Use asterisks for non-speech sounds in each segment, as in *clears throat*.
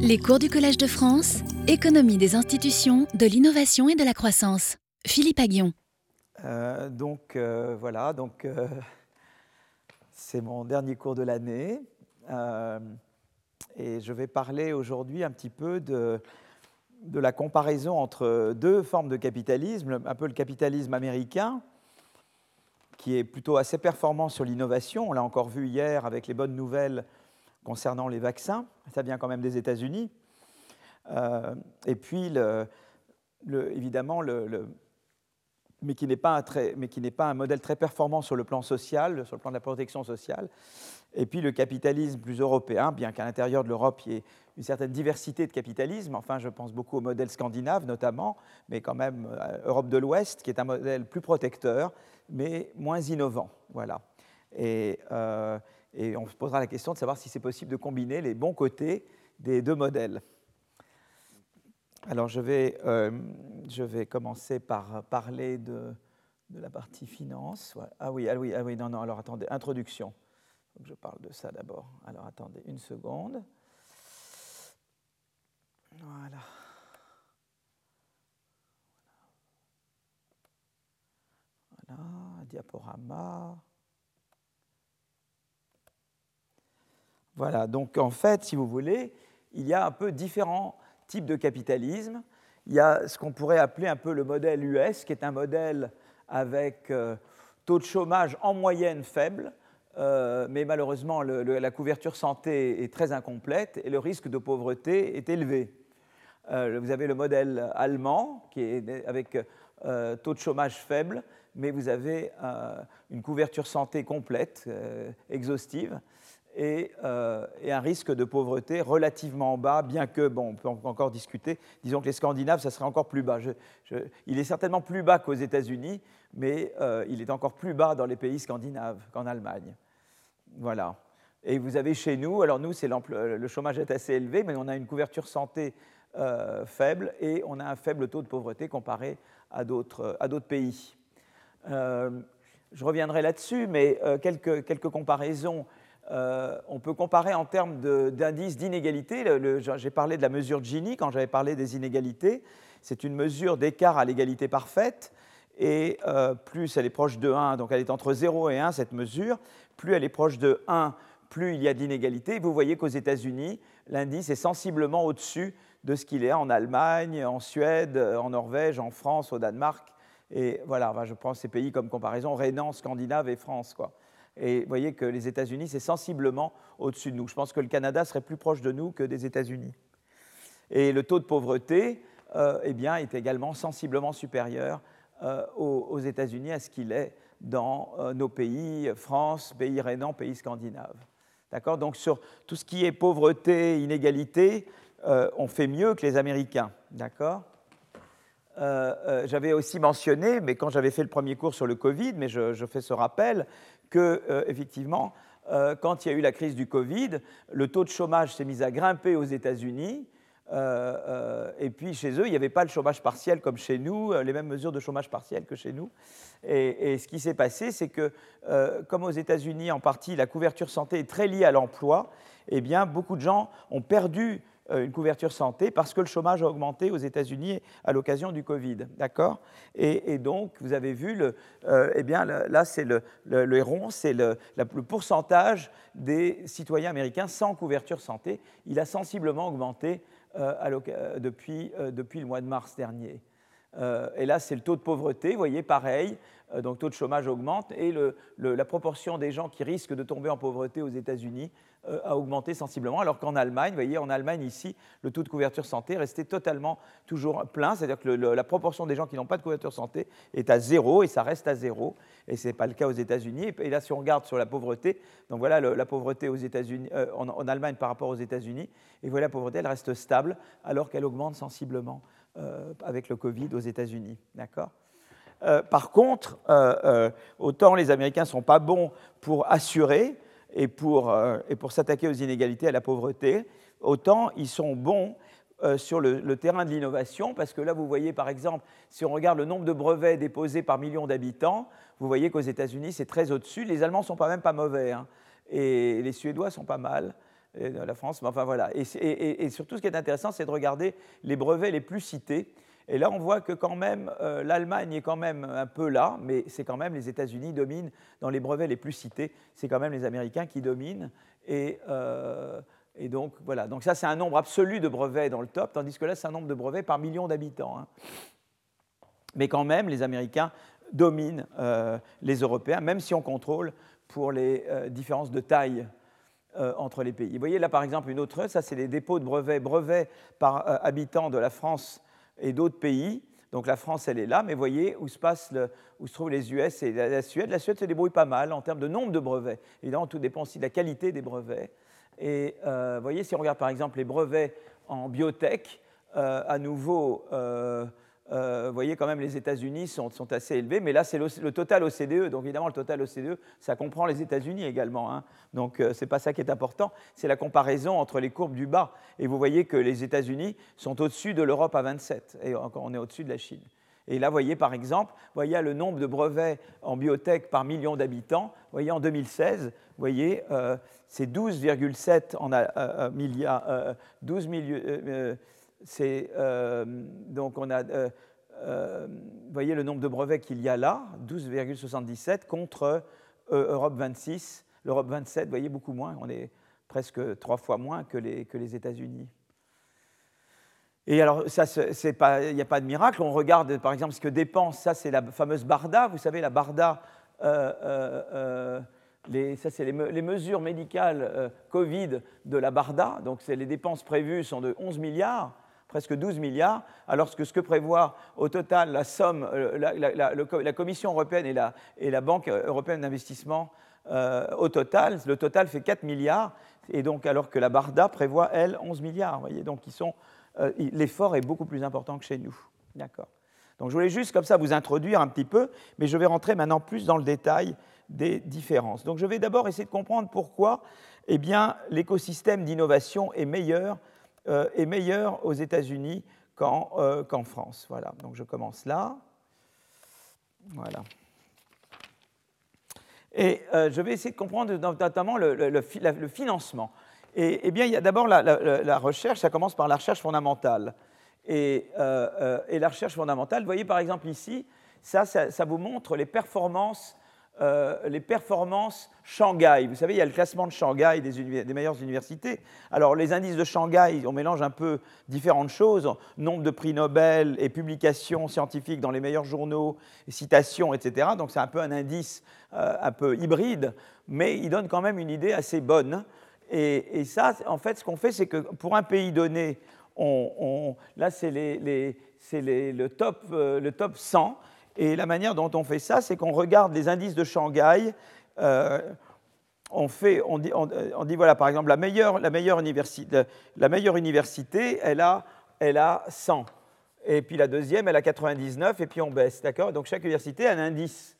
Les cours du Collège de France, économie des institutions, de l'innovation et de la croissance. Philippe Aguillon. Euh, donc euh, voilà, donc euh, c'est mon dernier cours de l'année et je vais parler aujourd'hui un petit peu de, de la comparaison entre deux formes de capitalisme, un peu le capitalisme américain qui est plutôt assez performant sur l'innovation. On l'a encore vu hier avec les bonnes nouvelles concernant les vaccins. Ça vient quand même des États-Unis. Euh, et puis, évidemment, mais qui n'est pas, pas, un modèle très performant sur le plan social, sur le plan de la protection sociale. Et puis le capitalisme plus européen, bien qu'à l'intérieur de l'Europe, il y ait une certaine diversité de capitalisme. Enfin, je pense beaucoup au modèle scandinave notamment, mais quand même euh, Europe de l'Ouest, qui est un modèle plus protecteur, mais moins innovant. Voilà. Et, euh, et on se posera la question de savoir si c'est possible de combiner les bons côtés des deux modèles. Alors je vais, euh, commencer par parler de, la partie finance. Ah oui, ah oui, ah oui, non, non, alors attendez, introduction. Je parle de ça d'abord. Alors attendez une seconde. Voilà. Voilà, diaporama. Voilà, donc en fait, si vous voulez, il y a un peu différents types de capitalisme. Il y a ce qu'on pourrait appeler un peu le modèle US, qui est un modèle avec euh, taux de chômage en moyenne faible, euh, mais malheureusement la couverture santé est très incomplète et le risque de pauvreté est élevé. Euh, vous avez le modèle allemand, qui est avec taux de chômage faible, mais vous avez une couverture santé complète, exhaustive. Euh, et, un risque de pauvreté relativement bas, bien que, bon, on peut encore discuter, disons que les Scandinaves, ça serait encore plus bas. il est certainement plus bas qu'aux États-Unis, mais euh, il est encore plus bas dans les pays scandinaves qu'en Allemagne. Voilà. Et vous avez chez nous, alors nous, le chômage est assez élevé, mais on a une couverture santé euh, faible et on a un faible taux de pauvreté comparé à d'autres pays. je reviendrai là-dessus, mais quelques, quelques comparaisons euh, on peut comparer en termes d'indices d'inégalité. J'ai parlé de la mesure Gini quand j'avais parlé des inégalités. C'est une mesure d'écart à l'égalité parfaite. Et euh, plus elle est proche de 1, donc elle est entre 0 et 1, cette mesure, plus elle est proche de 1, plus il y a d'inégalités. Vous voyez qu'aux États-Unis, l'indice est sensiblement au-dessus de ce qu'il est en Allemagne, en Suède, en Norvège, en France, au Danemark. Et voilà, je prends ces pays comme comparaison, Rénan, Scandinave et France. Quoi. Et vous voyez que les États-Unis, c'est sensiblement au-dessus de nous. Je pense que le Canada serait plus proche de nous que des États-Unis. Et le taux de pauvreté euh, eh bien, est également sensiblement supérieur euh, aux, États-Unis à ce qu'il est dans euh, nos pays, France, pays rhénan, pays scandinaves. D'accord? Donc sur tout ce qui est pauvreté, inégalité, on fait mieux que les Américains. D'accord? J'avais aussi mentionné, mais quand j'avais fait le premier cours sur le Covid, mais je fais ce rappel, que, euh, effectivement, euh, quand il y a eu la crise du Covid, le taux de chômage s'est mis à grimper aux États-Unis. Euh, et puis chez eux, il n'y avait pas le chômage partiel comme chez nous, les mêmes mesures de chômage partiel que chez nous. Et, et ce qui s'est passé, c'est que, comme aux États-Unis, en partie, la couverture santé est très liée à l'emploi, eh bien, beaucoup de gens ont perdu une couverture santé parce que le chômage a augmenté aux États-Unis à l'occasion du Covid. D'accord? Et, donc, vous avez vu, le, euh, eh bien, là, c'est le, rond, c'est le, pourcentage des citoyens américains sans couverture santé. Il a sensiblement augmenté euh, depuis, le mois de mars dernier. et là, c'est le taux de pauvreté, vous voyez, pareil, donc taux de chômage augmente, et la proportion des gens qui risquent de tomber en pauvreté aux États-Unis euh, a augmenté sensiblement, alors qu'en Allemagne, vous voyez, en Allemagne ici, le taux de couverture santé restait totalement toujours plein, c'est-à-dire que la proportion des gens qui n'ont pas de couverture santé est à zéro et ça reste à zéro, et ce n'est pas le cas aux États-Unis. Et là, si on regarde sur la pauvreté, donc voilà la pauvreté aux États-Unis, euh, en, Allemagne par rapport aux États-Unis, et voilà la pauvreté, elle reste stable, alors qu'elle augmente sensiblement euh, avec le Covid aux États-Unis, d'accord? Par contre, autant les Américains ne sont pas bons pour assurer, et pour, euh, et pour s'attaquer aux inégalités, à la pauvreté, autant ils sont bons euh, sur le, terrain de l'innovation, parce que là, vous voyez, par exemple, si on regarde le nombre de brevets déposés par million d'habitants, vous voyez qu'aux États-Unis, c'est très au-dessus. Les Allemands ne sont pas même pas mauvais, hein, et les Suédois sont pas mal. la France, mais enfin voilà. Et, surtout, ce qui est intéressant, c'est de regarder les brevets les plus cités. Et là, on voit que quand même, euh, l'Allemagne est quand même un peu là, mais c'est quand même les États-Unis dominent dans les brevets les plus cités. C'est quand même les Américains qui dominent. Et, euh, donc, voilà. Donc, ça, c'est un nombre absolu de brevets dans le top, tandis que là, c'est un nombre de brevets par million d'habitants. Hein. Mais quand même, les Américains dominent euh, les Européens, même si on contrôle pour les différences de taille entre les pays. Vous voyez là, par exemple, une autre, ça, c'est les dépôts de brevets, brevets par habitant de la France et d'autres pays. Donc la France, elle est là, mais voyez où se, passe où se trouvent les US et la, Suède. La Suède se débrouille pas mal en termes de nombre de brevets. Évidemment, tout dépend aussi de la qualité des brevets. Et euh, voyez, si on regarde par exemple les brevets en biotech, euh, à nouveau, euh, vous voyez quand même les États-Unis sont, assez élevés, mais là c'est le, total OCDE, donc évidemment le total OCDE, ça comprend les États-Unis également, hein. donc euh, ce n'est pas ça qui est important, c'est la comparaison entre les courbes du bas, et vous voyez que les États-Unis sont au-dessus de l'Europe à 27, et encore on est au-dessus de la Chine. Et là, vous voyez par exemple, voyez le nombre de brevets en biotech par million d'habitants. Vous voyez en 2016, vous voyez, euh, c'est 12,7 en milliards, 12 millions c'est, euh, donc on a, euh, euh, voyez le nombre de brevets qu'il y a là, 12,77 contre Europe 26, l'Europe 27, vous voyez beaucoup moins, on est presque trois fois moins que les, États-Unis. Et alors, il n'y a pas de miracle. On regarde, par exemple, ce que dépense, ça, c'est la fameuse BARDA. Vous savez, la BARDA, ça, c'est les, mesures médicales Covid de la BARDA. Donc, les dépenses prévues sont de 11 milliards presque 12 milliards, alors que ce que prévoit au total la somme, euh, la, Commission européenne et la, Banque européenne d'investissement euh, au total, le total fait 4 milliards, et donc alors que la Barda prévoit, elle, 11 milliards. Voyez, donc euh, l'effort est beaucoup plus important que chez nous. D'accord. Donc je voulais juste comme ça vous introduire un petit peu, mais je vais rentrer maintenant plus dans le détail des différences. Donc je vais d'abord essayer de comprendre pourquoi eh l'écosystème d'innovation est meilleur euh, est meilleur aux États-Unis euh, qu'en France. Voilà, donc je commence là. Voilà. Et euh, je vais essayer de comprendre notamment le, financement. Et, eh bien, il y a d'abord la, recherche, ça commence par la recherche fondamentale. Et, la recherche fondamentale, vous voyez par exemple ici, ça, ça vous montre les performances euh, les performances Shanghai. Vous savez, il y a le classement de Shanghai des, meilleures universités. Alors, les indices de Shanghai, on mélange un peu différentes choses, nombre de prix Nobel et publications scientifiques dans les meilleurs journaux, citations, etc. Donc, c'est un peu un indice euh, un peu hybride, mais il donne quand même une idée assez bonne. Et, ça, en fait, ce qu'on fait, c'est que pour un pays donné, on, là, c'est le, top, euh, le top 100. Et la manière dont on fait ça, c'est qu'on regarde les indices de Shanghai. Euh, on, fait, on, dit, voilà, par exemple, la meilleure, université, elle a, elle a 100. Et puis la deuxième, elle a 99, et puis on baisse, d'accord? Donc chaque université a un indice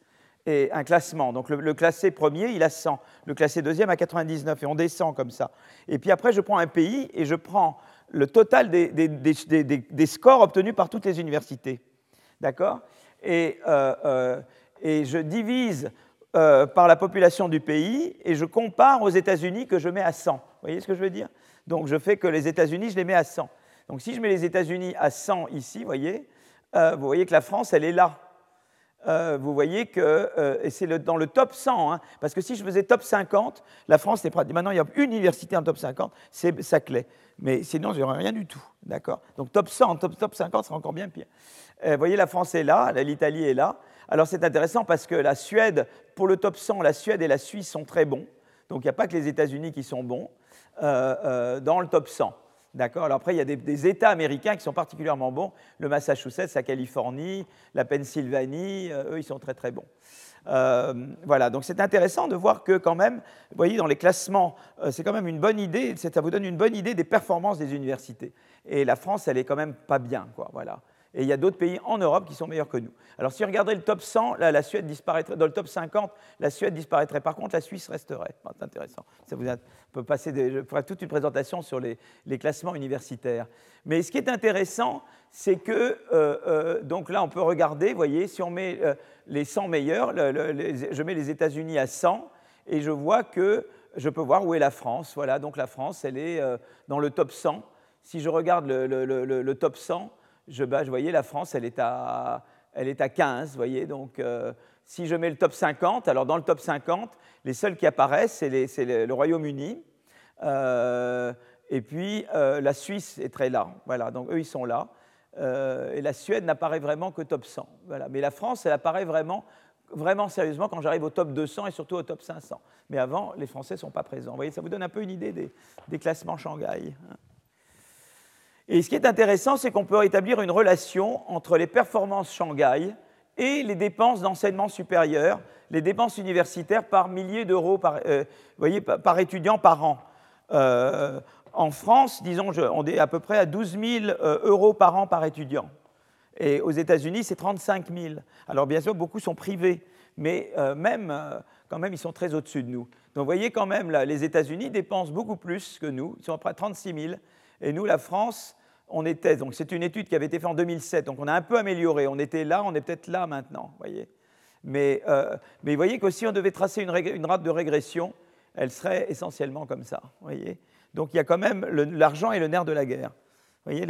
et un classement. Donc le, classé premier, il a 100. Le classé deuxième a 99, et on descend comme ça. Et puis après, je prends un pays et je prends le total des scores obtenus par toutes les universités. D'accord? Et, euh, euh, et, je divise euh, par la population du pays et je compare aux États-Unis que je mets à 100. Vous voyez ce que je veux dire? Donc je fais que les États-Unis, je les mets à 100. Donc si je mets les États-Unis à 100 ici, vous voyez, vous voyez que la France, elle est là. vous voyez que c'est dans le top 100, hein, parce que si je faisais top 50, la France est pratiquement. Maintenant, il y a une université en top 50, c'est Saclay. Mais sinon, il n'y aurait rien du tout. D'accord? Donc top 100, top, top 50 sera encore bien pire. Euh, vous voyez, la France est là, l'Italie est là. Alors c'est intéressant parce que la Suède, pour le top 100, la Suède et la Suisse sont très bons. Donc il n'y a pas que les États-Unis qui sont bons euh, euh, dans le top 100. D'accord? Alors après, il y a des, États américains qui sont particulièrement bons. Le Massachusetts, la Californie, la Pennsylvanie, eux, ils sont très très bons. voilà, donc c'est intéressant de voir que quand même, vous voyez, dans les classements, c'est quand même une bonne idée, ça vous donne une bonne idée des performances des universités. Et la France, elle est quand même pas bien, quoi, voilà. Et il y a d'autres pays en Europe qui sont meilleurs que nous. Alors si vous regardez le top 100, là, la Suède disparaîtrait. Dans le top 50, la Suède disparaîtrait. Par contre, la Suisse resterait. c'est intéressant. Ça vous peut passer je ferai toute une présentation sur les, classements universitaires. Mais ce qui est intéressant, c'est que, euh, euh, donc là, on peut regarder, vous voyez, si on met euh, les 100 meilleurs, je mets les États-Unis à 100, et je vois que je peux voir où est la France. Voilà, donc la France, elle est dans le top 100. Si je regarde le, top 100, je, bah, voyais la France, elle est à, elle est à 15, voyez. Donc, si je mets le top 50, alors dans le top 50, les seuls qui apparaissent, c'est le Royaume-Uni. et puis la Suisse est très là. Voilà, donc eux, ils sont là. Euh, et la Suède n'apparaît vraiment que top 100. Voilà. Mais la France, elle apparaît vraiment, vraiment sérieusement quand j'arrive au top 200 et surtout au top 500. Mais avant, les Français ne sont pas présents. Vous voyez, ça vous donne un peu une idée des, classements Shanghai. Et ce qui est intéressant, c'est qu'on peut établir une relation entre les performances Shanghai et les dépenses d'enseignement supérieur, les dépenses universitaires par milliers d'euros par, euh, voyez, par, étudiant par an. Euh, en France, disons, on est à peu près à 12 000 euh, euros par an par étudiant. Et aux États-Unis, c'est 35 000. Alors bien sûr, beaucoup sont privés, mais même, quand même, ils sont très au-dessus de nous. Donc vous voyez quand même, les États-Unis dépensent beaucoup plus que nous. Ils sont à près de 36 000. Et nous, la France, on était, donc c'est une étude qui avait été faite en 2007, donc on a un peu amélioré. On était là, on est peut-être là maintenant, voyez. Mais, mais vous voyez que si on devait tracer une, une, rate de régression, elle serait essentiellement comme ça, voyez. Donc il y a quand même l'argent est le nerf de la guerre. Voyez,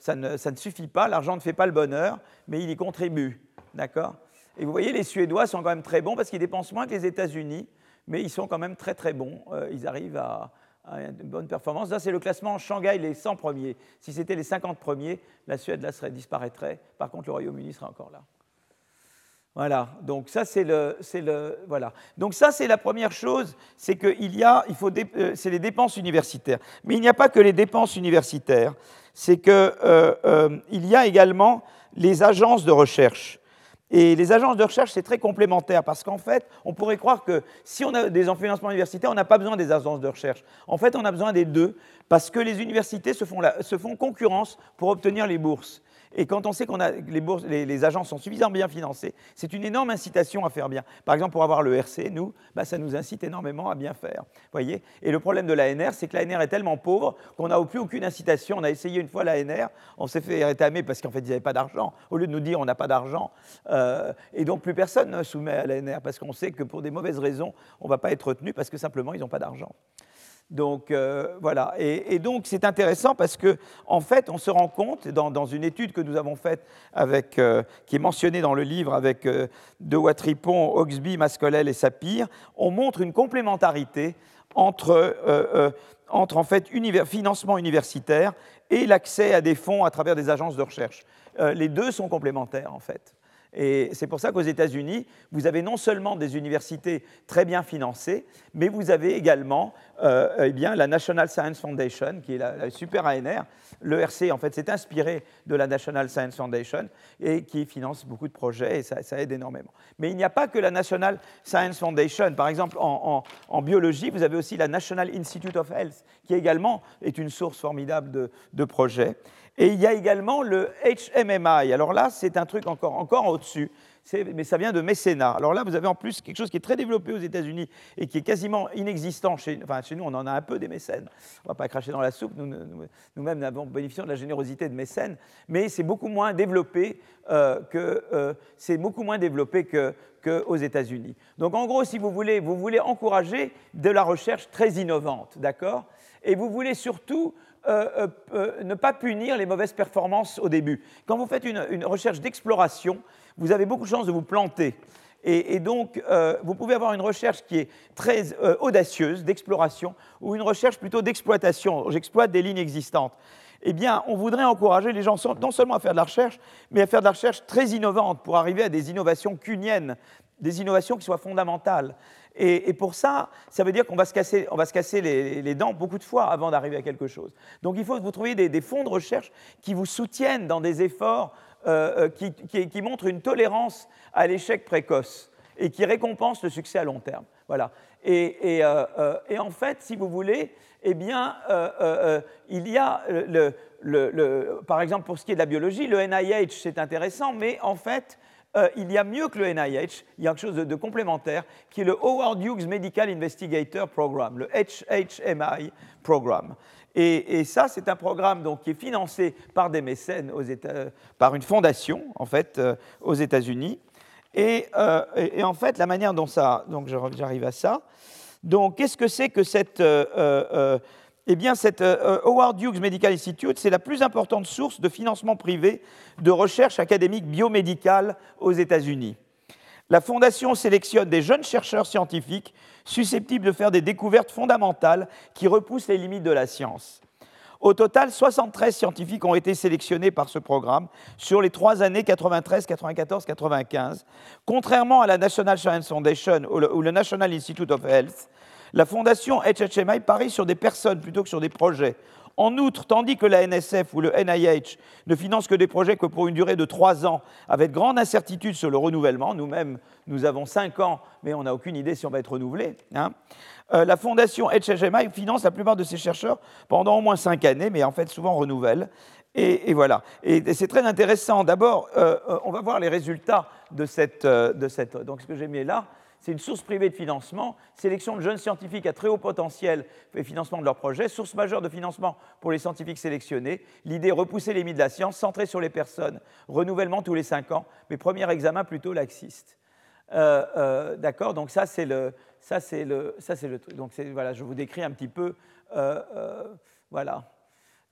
ça, ne, suffit pas, l'argent ne fait pas le bonheur, mais il y contribue. D'accord Et vous voyez, les Suédois sont quand même très bons parce qu'ils dépensent moins que les États-Unis, mais ils sont quand même très très bons. Euh, ils arrivent à, une bonne performance. Là, c'est le classement Shanghai, les 100 premiers. Si c'était les 50 premiers, la Suède là, serait, disparaîtrait. Par contre, le Royaume-Uni serait encore là. Voilà, donc ça c'est le, le, voilà. Donc ça c'est la première chose, c'est qu'il y a, il faut, euh, c'est les dépenses universitaires. Mais il n'y a pas que les dépenses universitaires, c'est qu'il euh, euh, y a également les agences de recherche. Et les agences de recherche, c'est très complémentaire parce qu'en fait, on pourrait croire que si on a des financements universitaires, on n'a pas besoin des agences de recherche. En fait, on a besoin des deux parce que les universités se se font concurrence pour obtenir les bourses. Et quand on sait que les, les, agences sont suffisamment bien financées, c'est une énorme incitation à faire bien. Par exemple, pour avoir le RC, nous, bah, ça nous incite énormément à bien faire. Voyez Et le problème de l'ANR, c'est que l'ANR est tellement pauvre qu'on n'a plus aucune incitation. On a essayé une fois l'ANR, on s'est fait rétamer parce qu'en fait, ils n'avaient pas d'argent. Au lieu de nous dire on n'a pas d'argent. Euh, et donc, plus personne ne soumet à l'ANR parce qu'on sait que pour des mauvaises raisons, on ne va pas être retenu parce que simplement, ils n'ont pas d'argent. Donc euh, voilà. Et, donc c'est intéressant parce que en fait, on se rend compte dans, une étude que nous avons faite euh, qui est mentionnée dans le livre avec euh, De Watripon, Oxby, Mascolel et Sapir, on montre une complémentarité entre, entre en fait financement universitaire et l'accès à des fonds à travers des agences de recherche. les deux sont complémentaires en fait. Et c'est pour ça qu'aux États-Unis, vous avez non seulement des universités très bien financées, mais vous avez également euh, eh la National Science Foundation, qui est la, super ANR. Le RC, en fait, s'est inspiré de la National Science Foundation et qui finance beaucoup de projets et ça, aide énormément. Mais il n'y a pas que la National Science Foundation. Par exemple, en, biologie, vous avez aussi la National Institute of Health, qui également est une source formidable de projets. Et il y a également le HMMI. Alors là, c'est un truc encore, encore au-dessus, mais ça vient de mécénat. Alors là, vous avez en plus quelque chose qui est très développé aux États-Unis et qui est quasiment inexistant chez, enfin, chez nous. On en a un peu des mécènes. On ne va pas cracher dans la soupe. Nous-mêmes nous, avons bénéficié de la générosité de mécènes, mais c'est beaucoup moins développé euh, que euh, beaucoup moins développé que qu'aux États-Unis. Donc en gros, si vous voulez, vous voulez encourager de la recherche très innovante, d'accord? Et vous voulez surtout euh, euh, euh, ne pas punir les mauvaises performances au début. Quand vous faites une, recherche d'exploration, vous avez beaucoup de chances de vous planter. Et, donc, vous pouvez avoir une recherche qui est très audacieuse d'exploration ou une recherche plutôt d'exploitation. J'exploite des lignes existantes. Eh bien, on voudrait encourager les gens non seulement à faire de la recherche, mais à faire de la recherche très innovante pour arriver à des innovations cuniennes, des innovations qui soient fondamentales. Et, pour ça, ça veut dire qu'on va se casser, on va se casser les, dents beaucoup de fois avant d'arriver à quelque chose. Donc il faut que vous trouviez des, fonds de recherche qui vous soutiennent dans des efforts euh, euh, qui, montrent une tolérance à l'échec précoce et qui récompensent le succès à long terme. Voilà. Et, euh, en fait, si vous voulez, eh bien, il y a le, par exemple, pour ce qui est de la biologie, le NIH, c'est intéressant, mais en fait, euh, il y a mieux que le NIH, il y a quelque chose de, complémentaire, qui est le Howard Hughes Medical Investigator Program, le HHMI Program. Et, ça, c'est un programme donc, qui est financé par des mécènes, aux États, par une fondation, en fait, euh, aux États-Unis. Euh, et, en fait, la manière dont ça, donc j'arrive à ça, Donc, qu'est-ce que c'est que cette... Euh, euh, eh bien, cette Howard Hughes Medical Institute, c'est la plus importante source de financement privé de recherche académique biomédicale aux États-Unis. La Fondation sélectionne des jeunes chercheurs scientifiques susceptibles de faire des découvertes fondamentales qui repoussent les limites de la science. Au total, 73 scientifiques ont été sélectionnés par ce programme sur les trois années 93, 94, 95. Contrairement à la National Science Foundation ou le National Institute of Health, la fondation HHMI parie sur des personnes plutôt que sur des projets. En outre, tandis que la NSF ou le NIH ne financent que des projets que pour une durée de trois ans, avec grande incertitude sur le renouvellement, nous-mêmes, nous avons cinq ans, mais on n'a aucune idée si on va être renouvelé. Hein, euh, la fondation HHMI finance la plupart de ses chercheurs pendant au moins cinq années, mais en fait souvent renouvelle. Et, voilà. Et, c'est très intéressant. D'abord, euh, euh, on va voir les résultats de cette, de cette. Donc, ce que j'ai mis là, c'est une source privée de financement, sélection de jeunes scientifiques à très haut potentiel et financement de leurs projets, source majeure de financement pour les scientifiques sélectionnés. L'idée, repousser les limites de la science, centrée sur les personnes, renouvellement tous les cinq ans, mais premier examen plutôt laxiste. D'accord, donc ça c'est le, ça, le, ça, le truc. Donc, voilà, je vous décris un petit peu. Euh, euh, voilà.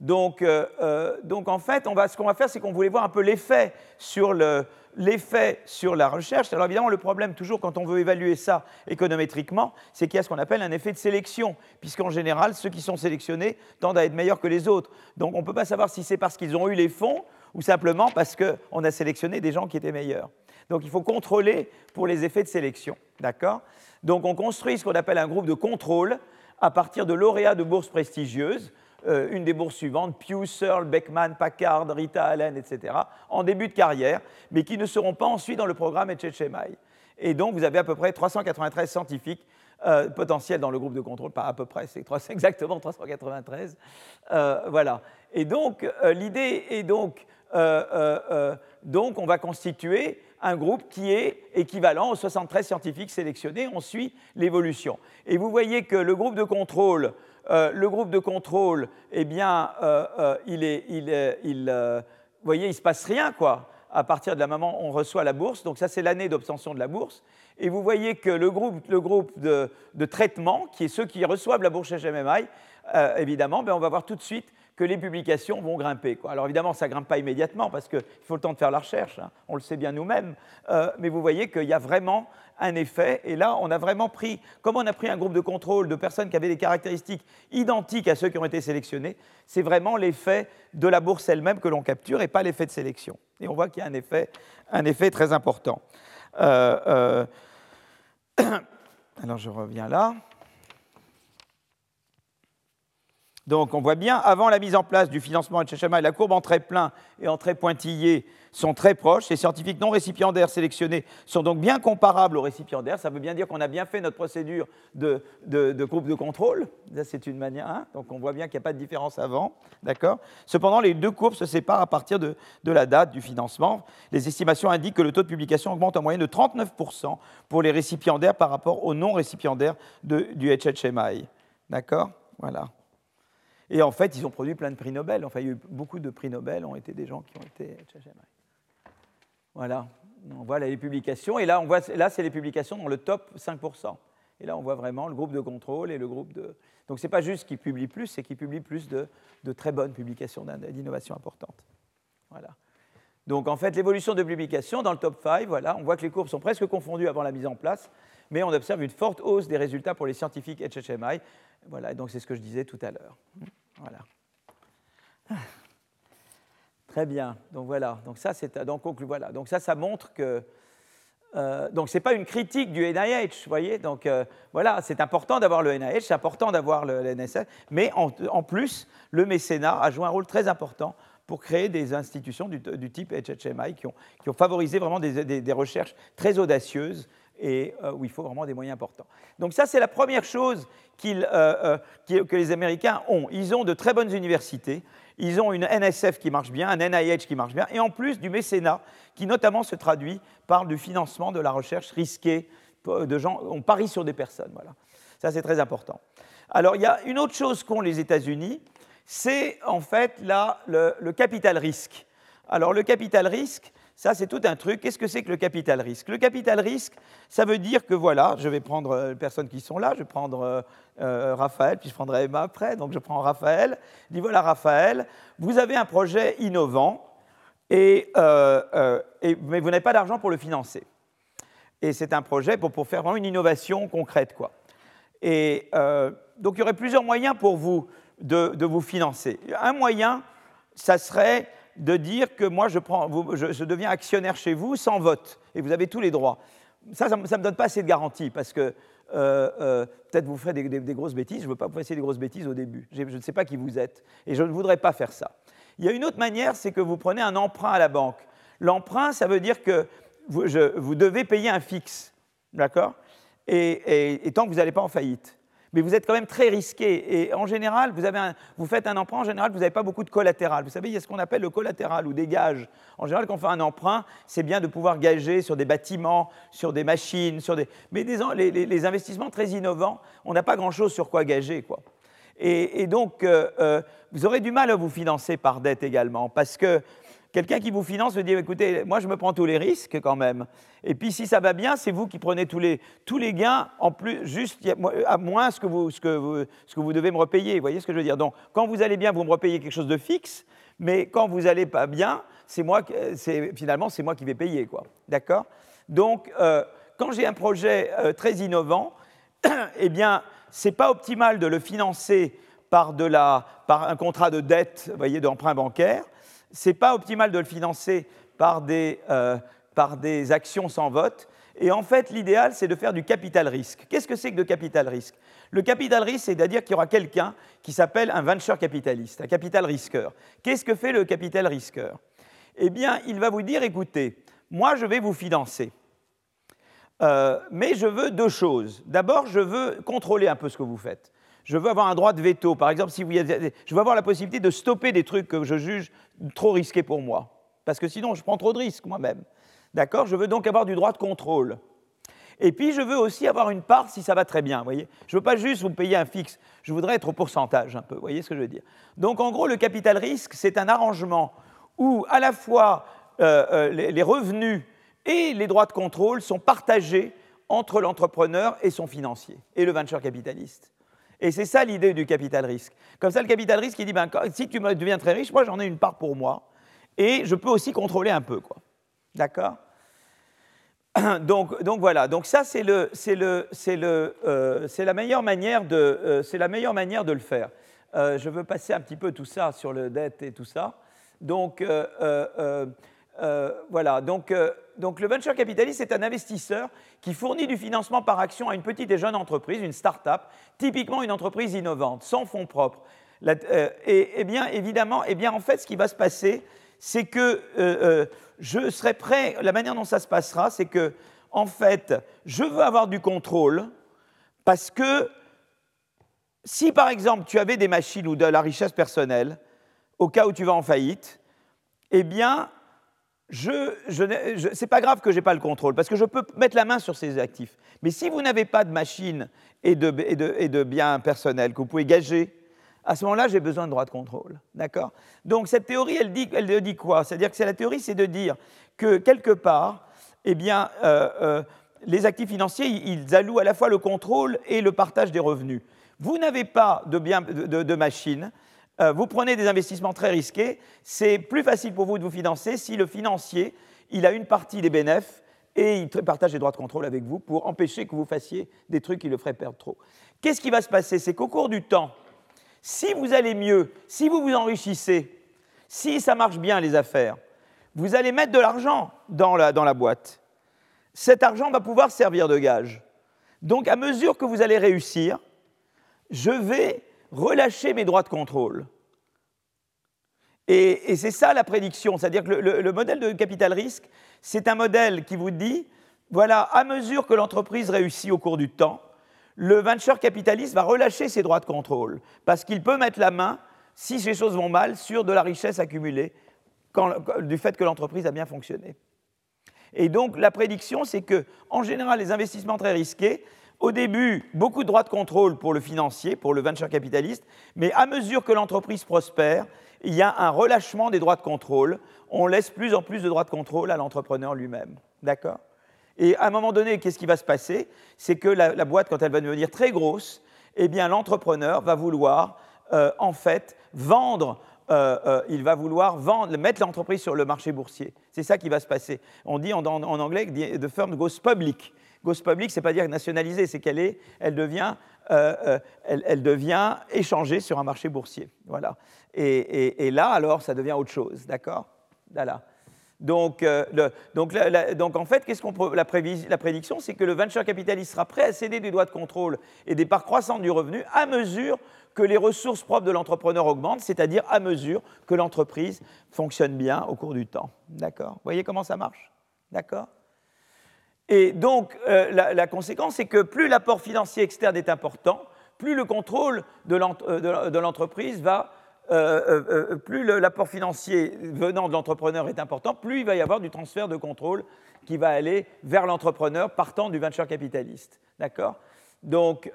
Donc, euh, donc, en fait, on va, ce qu'on va faire, c'est qu'on voulait voir un peu l'effet sur, le, l'effet sur la recherche. Alors, évidemment, le problème, toujours, quand on veut évaluer ça économétriquement, c'est qu'il y a ce qu'on appelle un effet de sélection, puisqu'en général, ceux qui sont sélectionnés tendent à être meilleurs que les autres. Donc, on ne peut pas savoir si c'est parce qu'ils ont eu les fonds ou simplement parce qu'on a sélectionné des gens qui étaient meilleurs. Donc, il faut contrôler pour les effets de sélection. D'accord? Donc on construit ce qu'on appelle un groupe de contrôle à partir de lauréats de bourses prestigieuses, euh, une des bourses suivantes, Pew, Searle, Beckman, Packard, Rita Allen, etc., en début de carrière, mais qui ne seront pas ensuite dans le programme HHMI. Et donc vous avez à peu près 393 scientifiques euh, potentiels dans le groupe de contrôle, pas à peu près, c'est *laughs* exactement 393. Euh, voilà. Et donc l'idée est donc, donc on va constituer un groupe qui est équivalent aux 73 scientifiques sélectionnés. On suit l'évolution. Et vous voyez que le groupe de contrôle, euh, le groupe de contrôle, eh bien, euh, euh, il est, il, vous voyez, il se passe rien, quoi. À partir de la moment où on reçoit la bourse, donc ça c'est l'année d'obtention de la bourse, et vous voyez que le groupe, le groupe de, traitement, qui est ceux qui reçoivent la bourse HMMI, évidemment, ben on va voir tout de suite que les publications vont grimper. Alors évidemment, ça ne grimpe pas immédiatement parce qu'il faut le temps de faire la recherche, hein. on le sait bien nous-mêmes, euh, mais vous voyez qu'il y a vraiment un effet, et là, on a vraiment pris, comme on a pris un groupe de contrôle de personnes qui avaient des caractéristiques identiques à ceux qui ont été sélectionnés, c'est vraiment l'effet de la bourse elle-même que l'on capture et pas l'effet de sélection. Et on voit qu'il y a un effet, un effet très important. Euh, euh, *coughs* alors je reviens là. Donc on voit bien, avant la mise en place du financement de la courbe en trait plein et en trait pointillé sont très proches. Les scientifiques non récipiendaires sélectionnés sont donc bien comparables aux récipiendaires. Ça veut bien dire qu'on a bien fait notre procédure de, groupe de contrôle. c'est une manière. Hein. donc on voit bien qu'il n'y a pas de différence avant. D'accord Cependant, les deux courbes se séparent à partir de, la date du financement. Les estimations indiquent que le taux de publication augmente en moyenne de 39% pour les récipiendaires par rapport aux non récipiendaires du HHMI. D'accord? Voilà. Et en fait, ils ont produit plein de prix Nobel. Enfin, il y a eu beaucoup de prix Nobel ont été des gens qui ont été Voilà. On voit les publications. Et là, on voit, là, c'est les publications dans le top 5%. Et là, on voit vraiment le groupe de contrôle et le groupe de. Donc, ce n'est pas juste qu'ils publient plus, c'est qu'ils publient plus de, de, très bonnes publications d'innovation importantes. Voilà. Donc, en fait, l'évolution de publications dans le top 5, voilà, on voit que les courbes sont presque confondues avant la mise en place, mais on observe une forte hausse des résultats pour les scientifiques HHMI. Voilà, donc c'est ce que je disais tout à l'heure. Voilà. Très bien. Donc voilà. Donc ça, c'est donc voilà. Donc ça, ça montre que euh, donc ce n'est pas une critique du NIH, vous voyez. Donc euh, voilà, c'est important d'avoir le NIH, c'est important d'avoir le, NSF, mais en, plus, le mécénat a joué un rôle très important pour créer des institutions du, type HHMI qui ont, qui ont, favorisé vraiment des, des recherches très audacieuses et euh, où il faut vraiment des moyens importants. Donc ça, c'est la première chose euh, euh, que les Américains ont. Ils ont de très bonnes universités, ils ont une NSF qui marche bien, un NIH qui marche bien, et en plus du mécénat, qui notamment se traduit par du financement de la recherche risquée, on parie sur des personnes. Voilà. Ça, c'est très important. Alors, il y a une autre chose qu'ont les États-Unis, c'est en fait là, le capital risque. Alors, le capital risque, Ça, c'est tout un truc. Qu'est-ce que c'est que le capital risque? Le capital risque, ça veut dire que voilà, je vais prendre euh, les personnes qui sont là, je vais prendre euh, euh, Raphaël, puis je prendrai Emma après. Donc je prends Raphaël. Dis voilà, Raphaël, vous avez un projet innovant, et, mais vous n'avez pas d'argent pour le financer. Et c'est un projet pour, pour, faire vraiment une innovation concrète. Quoi. Et donc il y aurait plusieurs moyens pour vous de, de vous financer. Un moyen, ça serait de dire que moi, je, prends, je, deviens actionnaire chez vous sans vote, et vous avez tous les droits. Ça, ça ne me donne pas assez de garantie, parce que euh, euh, peut-être vous ferez des, grosses bêtises, je ne veux pas vous faire des grosses bêtises au début. Je, ne sais pas qui vous êtes, et je ne voudrais pas faire ça. Il y a une autre manière, c'est que vous prenez un emprunt à la banque. L'emprunt, ça veut dire que vous, devez payer un fixe, d'accord? Et tant que vous n'allez pas en faillite mais vous êtes quand même très risqué. Et en général, vous, faites un emprunt, en général, vous n'avez pas beaucoup de collatéral. Vous savez, il y a ce qu'on appelle le collatéral ou des gages. En général, quand on fait un emprunt, c'est bien de pouvoir gager sur des bâtiments, sur des machines, sur des... mais les, investissements très innovants, on n'a pas grand-chose sur quoi gager. Et, donc, euh, euh, vous aurez du mal à vous financer par dette également, parce que Quelqu'un qui vous finance veut dire, écoutez, moi je me prends tous les risques quand même. Et puis si ça va bien, c'est vous qui prenez tous les, tous les gains, en plus, juste à moins ce que, vous, ce, que vous, ce que vous devez me repayer. Vous voyez ce que je veux dire? Donc quand vous allez bien, vous me repayez quelque chose de fixe, mais quand vous n'allez pas bien, c'est moi, finalement, c'est moi qui vais payer. quoi. D'accord? Donc euh, quand j'ai un projet euh, très innovant, *clears throat* eh bien, c'est pas optimal de le financer par, de la, par un contrat de dette, vous voyez, d'emprunt bancaire n'est pas optimal de le financer par des, euh, par des actions sans vote. Et en fait, l'idéal, c'est de faire du capital risque. Qu'est-ce que c'est que de capital risque? Le capital risque, c'est-à-dire qu'il y aura quelqu'un qui s'appelle un venture capitaliste, un capital risqueur. Qu'est-ce que fait le capital risqueur? Eh bien, il va vous dire, écoutez, moi, je vais vous financer. Euh, mais je veux deux choses. D'abord, je veux contrôler un peu ce que vous faites je veux avoir un droit de veto. Par exemple, si vous, je veux avoir la possibilité de stopper des trucs que je juge trop risqués pour moi. Parce que sinon, je prends trop de risques moi-même. D'accord? Je veux donc avoir du droit de contrôle. Et puis, je veux aussi avoir une part si ça va très bien. Voyez? Je ne veux pas juste vous payer un fixe. Je voudrais être au pourcentage un peu. Vous voyez ce que je veux dire? Donc, en gros, le capital risque, c'est un arrangement où à la fois euh, euh, les revenus et les droits de contrôle sont partagés entre l'entrepreneur et son financier, et le venture capitaliste. Et c'est ça l'idée du capital risque. Comme ça, le capital risque, il dit, ben, si tu deviens très riche, moi j'en ai une part pour moi, et je peux aussi contrôler un peu. quoi. D'accord? *clears throat* Donc, donc, voilà, donc ça c'est le, le, le, euh, la meilleure manière de, euh, la meilleure manière de le faire. Euh, je veux passer un petit peu tout ça sur le dette et tout ça. Donc voilà, donc donc le venture capitalist est un investisseur qui fournit du financement par action à une petite et jeune entreprise, une start-up, typiquement une entreprise innovante, sans fonds propres. Euh, et, bien évidemment, et bien en fait, ce qui va se passer, c'est que euh, euh, je serai prêt. La manière dont ça se passera, c'est que en fait, je veux avoir du contrôle parce que si par exemple tu avais des machines ou de la richesse personnelle, au cas où tu vas en faillite, eh bien je, je, c'est pas grave que je n'ai pas le contrôle, parce que je peux mettre la main sur ces actifs. Mais si vous n'avez pas de machines et de, biens personnels que vous pouvez gager, à ce moment-là, j'ai besoin de droit de contrôle. D'accord? Donc cette théorie, elle dit, quoi? C'est-à-dire que la théorie, c'est de dire que quelque part, eh bien, euh, euh, les actifs financiers, ils allouent à la fois le contrôle et le partage des revenus. Vous n'avez pas de, biens, de, de machines, euh, vous prenez des investissements très risqués, c'est plus facile pour vous de vous financer si le financier, il a une partie des bénéfices et il partage les droits de contrôle avec vous pour empêcher que vous fassiez des trucs qui le feraient perdre trop. Qu'est-ce qui va se passer? C'est qu'au cours du temps, si vous allez mieux, si vous vous enrichissez, si ça marche bien les affaires, vous allez mettre de l'argent dans la, dans la boîte. Cet argent va pouvoir servir de gage. Donc à mesure que vous allez réussir, je vais relâcher mes droits de contrôle. Et, c'est ça la prédiction, c'est-à-dire que le, modèle de capital risque, c'est un modèle qui vous dit, voilà, à mesure que l'entreprise réussit au cours du temps, le venture capitaliste va relâcher ses droits de contrôle, parce qu'il peut mettre la main, si les choses vont mal, sur de la richesse accumulée du fait que l'entreprise a bien fonctionné. Et donc la prédiction, c'est que, en général, les investissements très risqués, au début, beaucoup de droits de contrôle pour le financier, pour le venture capitaliste, mais à mesure que l'entreprise prospère, il y a un relâchement des droits de contrôle. On laisse plus en plus de droits de contrôle à l'entrepreneur lui-même. D'accord? Et à un moment donné, qu'est-ce qui va se passer? C'est que la, boîte, quand elle va devenir très grosse, eh bien l'entrepreneur va vouloir euh, en fait vendre euh, euh, il va vouloir vendre, mettre l'entreprise sur le marché boursier. C'est ça qui va se passer. On dit en, anglais que the firm goes public. Goes public, c'est pas dire nationalisée, c'est qu'elle est, elle devient, elle, devient échangée sur un marché boursier. Voilà. Et, là, alors, ça devient autre chose, d'accord? Voilà. Donc, donc, donc, en fait, qu'est-ce qu'on la, la prédiction, c'est que le venture capitaliste sera prêt à céder des droits de contrôle et des parts croissantes du revenu à mesure que les ressources propres de l'entrepreneur augmentent, c'est-à-dire à mesure que l'entreprise fonctionne bien au cours du temps. D'accord? Vous voyez comment ça marche? D'accord? Et donc, euh, la, conséquence, c'est que plus l'apport financier externe est important, plus le contrôle de euh, l'entreprise va euh, plus l'apport financier venant de l'entrepreneur est important, plus il va y avoir du transfert de contrôle qui va aller vers l'entrepreneur partant du venture capitaliste. D'accord? Donc,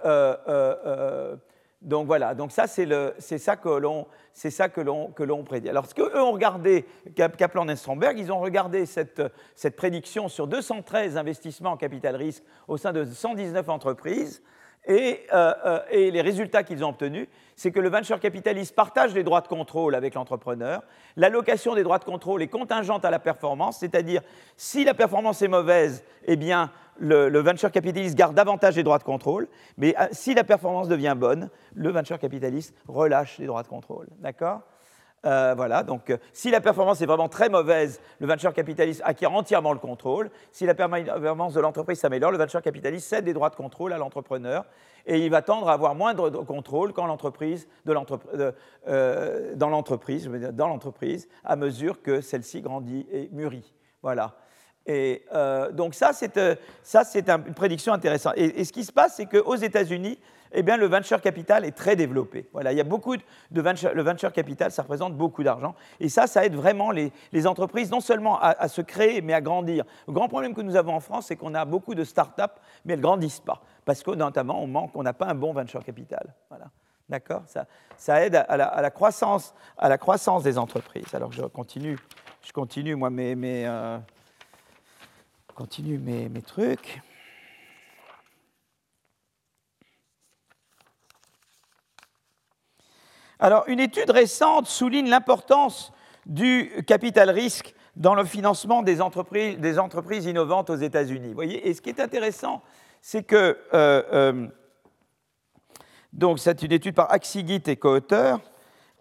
donc voilà, donc ça c'est ça que l'on c'est ça que l'on prédit. Alors ce qu'eux ont regardé, Kaplan et Stromberg, ils ont regardé cette, cette prédiction sur 213 investissements en capital risque au sein de 119 entreprises. Et, euh, euh, et, les résultats qu'ils ont obtenus, c'est que le venture capitaliste partage les droits de contrôle avec l'entrepreneur. L'allocation des droits de contrôle est contingente à la performance, c'est-à-dire si la performance est mauvaise, eh bien le, venture capitaliste garde davantage les droits de contrôle, mais euh, si la performance devient bonne, le venture capitaliste relâche les droits de contrôle. D'accord? Euh, voilà, donc euh, si la performance est vraiment très mauvaise, le venture capitaliste acquiert entièrement le contrôle. Si la performance de l'entreprise s'améliore, le venture capitaliste cède des droits de contrôle à l'entrepreneur et il va tendre à avoir moins de contrôle quand l'entreprise, dans l'entreprise, dans l'entreprise, à mesure que celle-ci grandit et mûrit. Voilà. Et euh, donc ça, c'est euh, une prédiction intéressante. Et, ce qui se passe, c'est qu'aux États-Unis, eh bien, le venture capital est très développé. Voilà, il y a beaucoup de venture, le venture capital, ça représente beaucoup d'argent. Et ça, ça aide vraiment les, entreprises non seulement à, se créer, mais à grandir. Le grand problème que nous avons en France, c'est qu'on a beaucoup de start-up, mais elles ne grandissent pas. Parce que notamment, on manque, on n'a pas un bon venture capital. Voilà. D'accord? Ça, ça, aide à la, croissance, à la croissance des entreprises. Alors je continue, je continue moi mes, euh, continue mes trucs. Alors, une étude récente souligne l'importance du capital risque dans le financement des entreprises, innovantes aux États-Unis. voyez Et ce qui est intéressant, c'est que euh, euh, donc c'est une étude par Axigit et co-auteurs,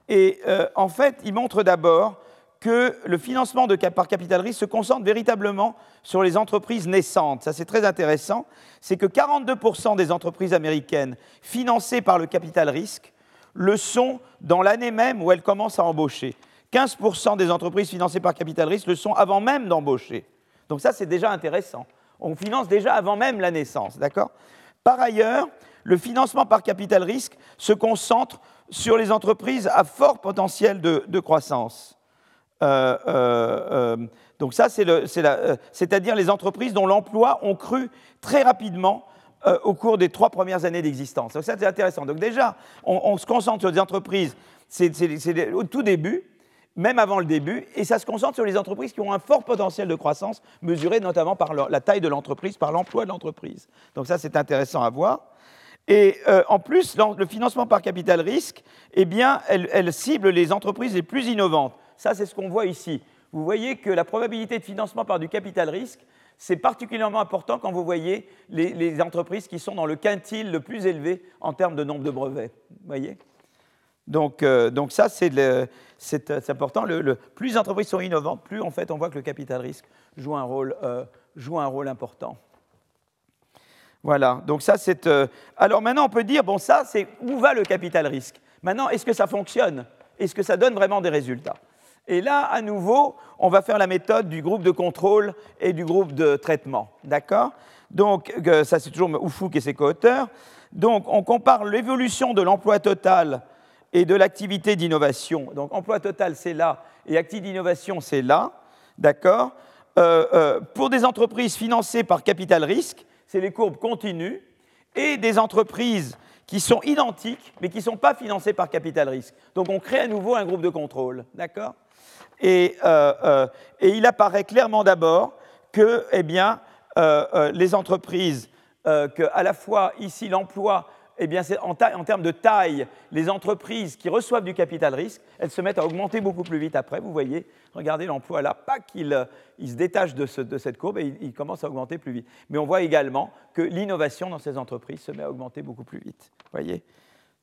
et euh, en fait, il montre d'abord que le financement par capital risque se concentre véritablement sur les entreprises naissantes. Ça, c'est très intéressant. C'est que 42% des entreprises américaines financées par le capital risque le sont dans l'année même où elles commencent à embaucher. 15% des entreprises financées par capital risque le sont avant même d'embaucher. Donc ça, c'est déjà intéressant. On finance déjà avant même la naissance, d'accord? Par ailleurs, le financement par capital risque se concentre sur les entreprises à fort potentiel de croissance. Euh, euh, euh, donc ça, c'est-à-dire les entreprises dont l'emploi ont cru très rapidement au cours des trois premières années d'existence. Donc ça, c'est intéressant. Donc déjà, on, se concentre sur des entreprises, c'est au tout début, même avant le début, et ça se concentre sur les entreprises qui ont un fort potentiel de croissance, mesuré notamment par la taille de l'entreprise, par l'emploi de l'entreprise. Donc ça, c'est intéressant à voir. Et en plus, le financement par capital risque, eh bien, elle cible les entreprises les plus innovantes. Ça, c'est ce qu'on voit ici. Vous voyez que la probabilité de financement par du capital risque, c'est particulièrement important quand vous voyez les, entreprises qui sont dans le quintile le plus élevé en termes de nombre de brevets. Voyez? Donc, euh, donc, ça, c'est important. Le, plus les entreprises sont innovantes, plus en fait on voit que le capital risque joue un rôle, euh, joue un rôle important. Voilà, donc ça c'est... Euh, alors maintenant on peut dire, bon ça c'est où va le capital risque? Maintenant, est-ce que ça fonctionne? Est-ce que ça donne vraiment des résultats? Et là, à nouveau, on va faire la méthode du groupe de contrôle et du groupe de traitement. D'accord? Donc, ça, c'est toujours Oufouk et ses co-auteurs. Donc, on compare l'évolution de l'emploi total et de l'activité d'innovation. Donc, emploi total, c'est là, et activité d'innovation, c'est là. D'accord? Euh, euh, Pour des entreprises financées par capital risque, c'est les courbes continues, et des entreprises qui sont identiques, mais qui ne sont pas financés par capital risque. Donc on crée à nouveau un groupe de contrôle, d'accord? Et, et, il apparaît clairement d'abord que eh bien, les entreprises, que à la fois ici l'emploi eh bien, en, termes de taille, les entreprises qui reçoivent du capital risque, elles se mettent à augmenter beaucoup plus vite après. Vous voyez, regardez l'emploi là, pas qu'il il se détache de, cette courbe et il, commence à augmenter plus vite. Mais on voit également que l'innovation dans ces entreprises se met à augmenter beaucoup plus vite. Voyez?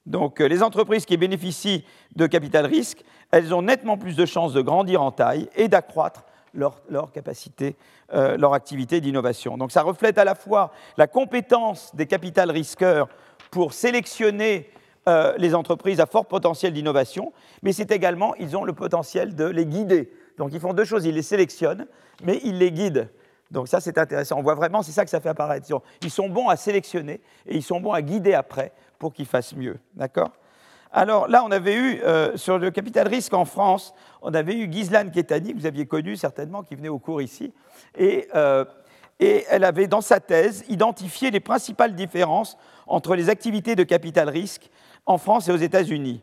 Donc, euh, les entreprises qui bénéficient de capital risque, elles ont nettement plus de chances de grandir en taille et d'accroître leur, capacité, euh, leur activité d'innovation. Donc, ça reflète à la fois la compétence des capital risqueurs pour sélectionner euh, les entreprises à fort potentiel d'innovation, mais c'est également, ils ont le potentiel de les guider. Donc ils font deux choses, ils les sélectionnent, mais ils les guident. Donc ça, c'est intéressant. On voit vraiment, c'est ça que ça fait apparaître. Ils sont bons à sélectionner et ils sont bons à guider après pour qu'ils fassent mieux. D'accord? Alors là, on avait eu, euh, sur le capital risque en France, on avait eu Ghislaine Ketani, que vous aviez connu certainement, qui venait au cours ici, et euh, et elle avait, dans sa thèse, identifié les principales différences entre les activités de capital risque en France et aux États-Unis.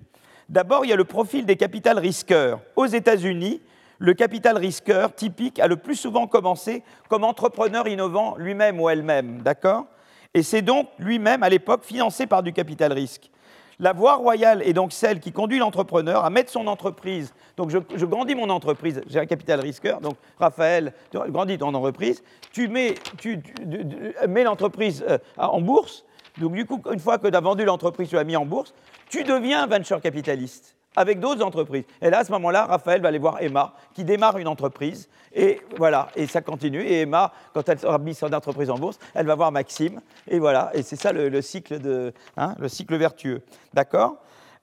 D'abord, il y a le profil des capital risqueurs. Aux États-Unis, le capital risqueur typique a le plus souvent commencé comme entrepreneur innovant lui-même ou elle-même, d'accord? Et c'est donc lui-même, à l'époque, financé par du capital risque. La voie royale est donc celle qui conduit l'entrepreneur à mettre son entreprise. Donc je, grandis mon entreprise, j'ai un capital risqueur, donc Raphaël, grandis ton entreprise, tu mets, l'entreprise euh, en bourse, donc du coup, une fois que tu as vendu l'entreprise, tu l'as mis en bourse, tu deviens venture capitaliste avec d'autres entreprises. Et là, à ce moment-là, Raphaël va aller voir Emma, qui démarre une entreprise, et voilà, et ça continue. Et Emma, quand elle sera mise son entreprise en bourse, elle va voir Maxime, et voilà, et c'est ça le, cycle de, hein, le cycle vertueux, d'accord?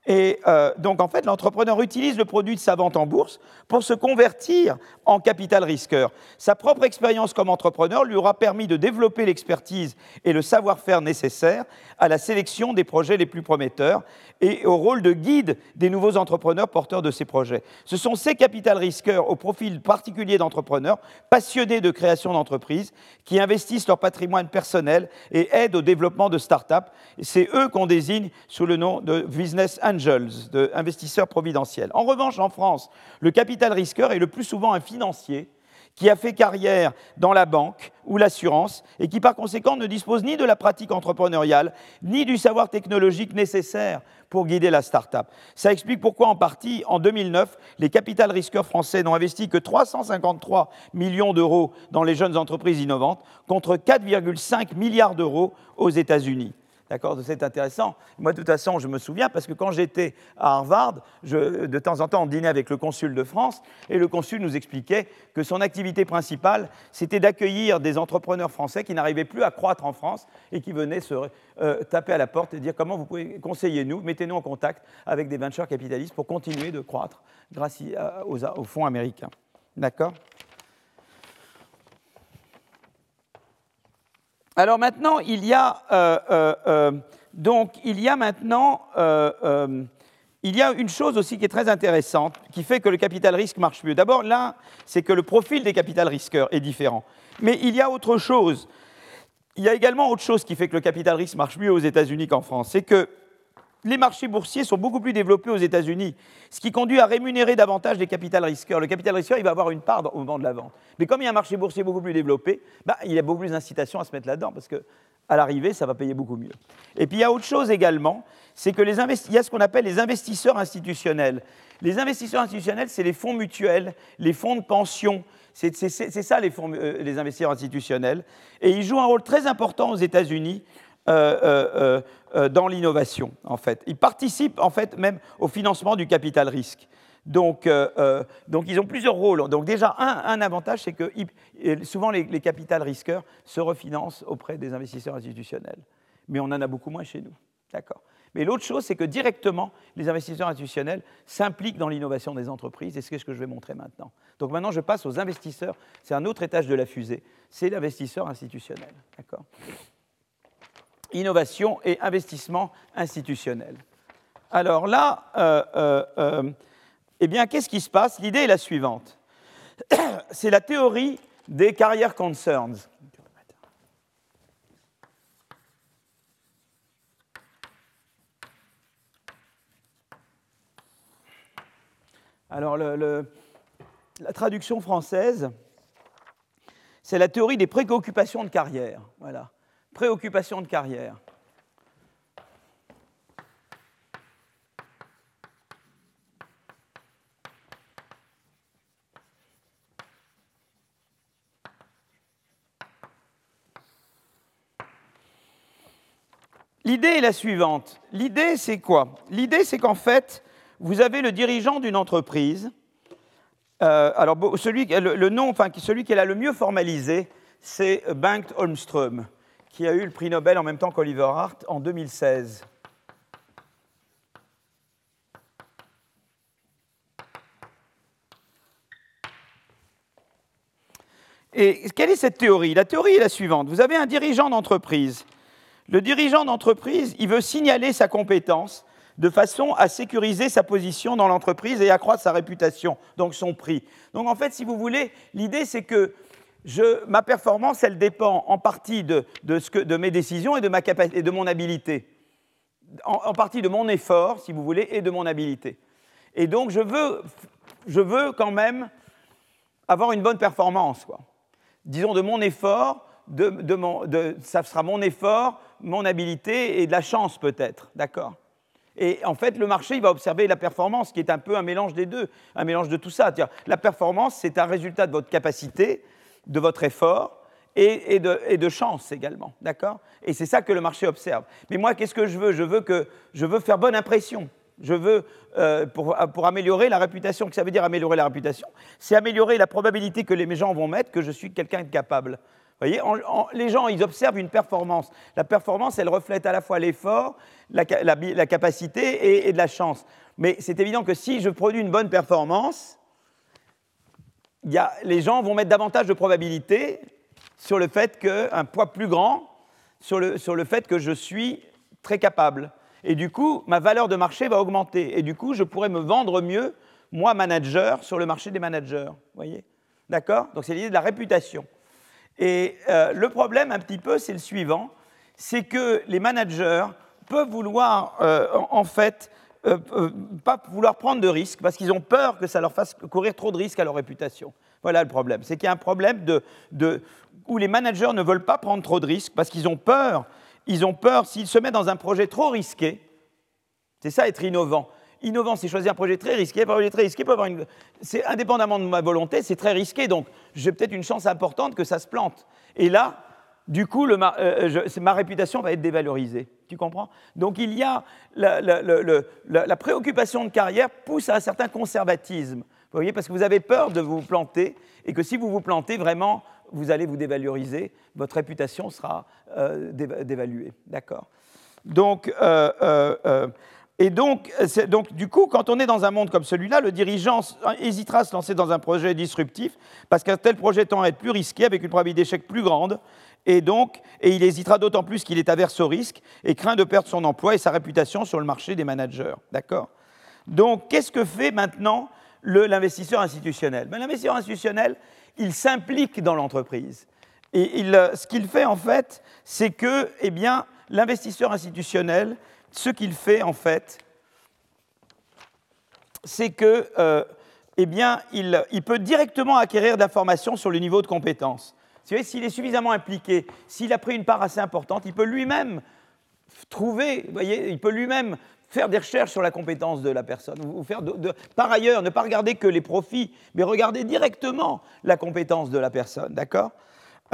Et euh, donc, en fait, l'entrepreneur utilise le produit de sa vente en bourse pour se convertir en capital risqueur. Sa propre expérience comme entrepreneur lui aura permis de développer l'expertise et le savoir-faire nécessaires à la sélection des projets les plus prometteurs et au rôle de guide des nouveaux entrepreneurs porteurs de ces projets. Ce sont ces capital risqueurs au profil particulier d'entrepreneurs passionnés de création d'entreprises qui investissent leur patrimoine personnel et aident au développement de start-up. C'est eux qu'on désigne sous le nom de business angels, d'investisseurs providentiels. En revanche, en France, le capital risqueur est le plus souvent un financier qui a fait carrière dans la banque ou l'assurance et qui par conséquent ne dispose ni de la pratique entrepreneuriale ni du savoir technologique nécessaire pour guider la start-up. Ça explique pourquoi en partie, en 2009, les capital risqueurs français n'ont investi que 353 millions d'euros dans les jeunes entreprises innovantes contre 4,5 milliards d'euros aux États-Unis. D'accord C'est intéressant. Moi, de toute façon, je me souviens parce que quand j'étais à Harvard, de temps en temps, on dînait avec le consul de France et le consul nous expliquait que son activité principale, c'était d'accueillir des entrepreneurs français qui n'arrivaient plus à croître en France et qui venaient se euh, taper à la porte et dire comment vous pouvez conseiller nous, mettez-nous en contact avec des venture capitalistes pour continuer de croître grâce aux fonds américains. D'accord? Alors maintenant, il y a, euh, euh, euh, donc, il y a maintenant il y a une chose aussi qui est très intéressante, qui fait que le capital risque marche mieux. D'abord, là, c'est que le profil des capital risqueurs est différent. Mais il y a autre chose. Il y a également autre chose qui fait que le capital risque marche mieux aux États-Unis qu'en France. C'est que les marchés boursiers sont beaucoup plus développés aux États-Unis, ce qui conduit à rémunérer davantage les capital risqueurs. Le capital risqueur, il va avoir une part au moment de la vente. Mais comme il y a un marché boursier beaucoup plus développé, bah, il y a beaucoup plus d'incitation à se mettre là-dedans, parce qu'à l'arrivée, ça va payer beaucoup mieux. Et puis il y a autre chose également, c'est qu'il y a ce qu'on appelle les investisseurs institutionnels. Les investisseurs institutionnels, c'est les fonds mutuels, les fonds de pension, c'est ça les, fonds, euh, les investisseurs institutionnels. Et ils jouent un rôle très important aux États-Unis euh, euh, euh, dans l'innovation, en fait. Ils participent, en fait, même au financement du capital risque. Donc, donc ils ont plusieurs rôles. Donc déjà, un, avantage, c'est que souvent les, les capital risqueurs se refinancent auprès des investisseurs institutionnels. Mais on en a beaucoup moins chez nous. D'accord mais l'autre chose, c'est que directement, les investisseurs institutionnels s'impliquent dans l'innovation des entreprises, et c'est ce que je vais montrer maintenant. Donc maintenant, je passe aux investisseurs. C'est un autre étage de la fusée. C'est l'investisseur institutionnel. D'accord innovation et investissement institutionnel. Alors là, euh, euh, euh, eh bien, qu'est-ce qui se passe? L'idée est la suivante. *coughs* C'est la théorie des carrières concerns. Alors, la traduction française, c'est la théorie des préoccupations de carrière. Voilà préoccupations de carrière. L'idée est la suivante. L'idée, c'est quoi? L'idée, c'est qu'en fait, vous avez le dirigeant d'une entreprise. Euh, alors, celui, le, nom, enfin, celui qui l'a le mieux formalisé, c'est Bengt Holmström, qui a eu le prix Nobel en même temps qu'Oliver Hart en 2016. Et quelle est cette théorie? La théorie est la suivante. Vous avez un dirigeant d'entreprise le dirigeant d'entreprise, il veut signaler sa compétence de façon à sécuriser sa position dans l'entreprise et accroître sa réputation, donc son prix. Donc en fait, si vous voulez, l'idée c'est que ma performance, elle dépend en partie de, mes décisions et de, ma et de mon habilité. En, partie de mon effort, si vous voulez, et de mon habilité. Et donc je veux, je veux quand même avoir une bonne performance. Quoi. Disons de mon effort, ça sera mon effort, mon habilité et de la chance peut-être, d'accord? Et en fait, le marché, va observer la performance, qui est un peu un mélange des deux, un mélange de tout ça. La performance, c'est un résultat de votre capacité, de votre effort et, de, chance également, d'accord? Et c'est ça que le marché observe. Mais moi, qu'est-ce que je veux? Je veux que je veux faire bonne impression. Je veux, euh, pour, améliorer la réputation, que ça veut dire améliorer la réputation, c'est améliorer la probabilité que les gens vont mettre que je suis quelqu'un de capable voyez, les gens, ils observent une performance. La performance, elle reflète à la fois l'effort, la, capacité et, de la chance. Mais c'est évident que si je produis une bonne performance, les gens vont mettre davantage de probabilité sur le fait qu'un poids plus grand, sur le, sur le fait que je suis très capable. Et du coup, ma valeur de marché va augmenter. Et du coup, je pourrais me vendre mieux, moi, manager, sur le marché des managers. voyez? D'accord? Donc, c'est l'idée de la réputation. Et euh, le problème, un petit peu, c'est le suivant c'est que les managers peuvent vouloir, euh, en fait, euh, pas vouloir prendre de risques parce qu'ils ont peur que ça leur fasse courir trop de risques à leur réputation. Voilà le problème. C'est qu'il y a un problème de, où les managers ne veulent pas prendre trop de risques parce qu'ils ont peur. Ils ont peur s'ils se mettent dans un projet trop risqué. C'est ça être innovant. Innovant, c'est choisir un projet très risqué. Un projet très risqué peut avoir une... C'est indépendamment de ma volonté, c'est très risqué. Donc, j'ai peut-être une chance importante que ça se plante. Et là, du coup, le, euh, ma réputation va être dévalorisée. Tu comprends? Donc, il y a la, préoccupation de carrière pousse à un certain conservatisme. Vous voyez, parce que vous avez peur de vous planter et que si vous vous plantez, vraiment, vous allez vous dévaloriser. Votre réputation sera euh, dévaluée. D'accord? Donc, euh, et donc, donc, du coup, quand on est dans un monde comme celui-là, le dirigeant hésitera à se lancer dans un projet disruptif parce qu'un tel projet tend à être plus risqué, avec une probabilité d'échec plus grande. Et donc, et il hésitera d'autant plus qu'il est averse au risque et craint de perdre son emploi et sa réputation sur le marché des managers. D'accord? Donc, qu'est-ce que fait maintenant l'investisseur institutionnel? Ben, L'investisseur institutionnel, il s'implique dans l'entreprise. Et il, ce qu'il fait, en fait, c'est que, eh bien, l'investisseur institutionnel, ce qu'il fait en fait, c'est que, euh, eh bien, il, peut directement acquérir d'informations sur le niveau de compétence. S'il est suffisamment impliqué, s'il a pris une part assez importante, il peut lui-même trouver, il peut lui-même faire des recherches sur la compétence de la personne. Ou faire par ailleurs, ne pas regarder que les profits, mais regarder directement la compétence de la personne, d'accord?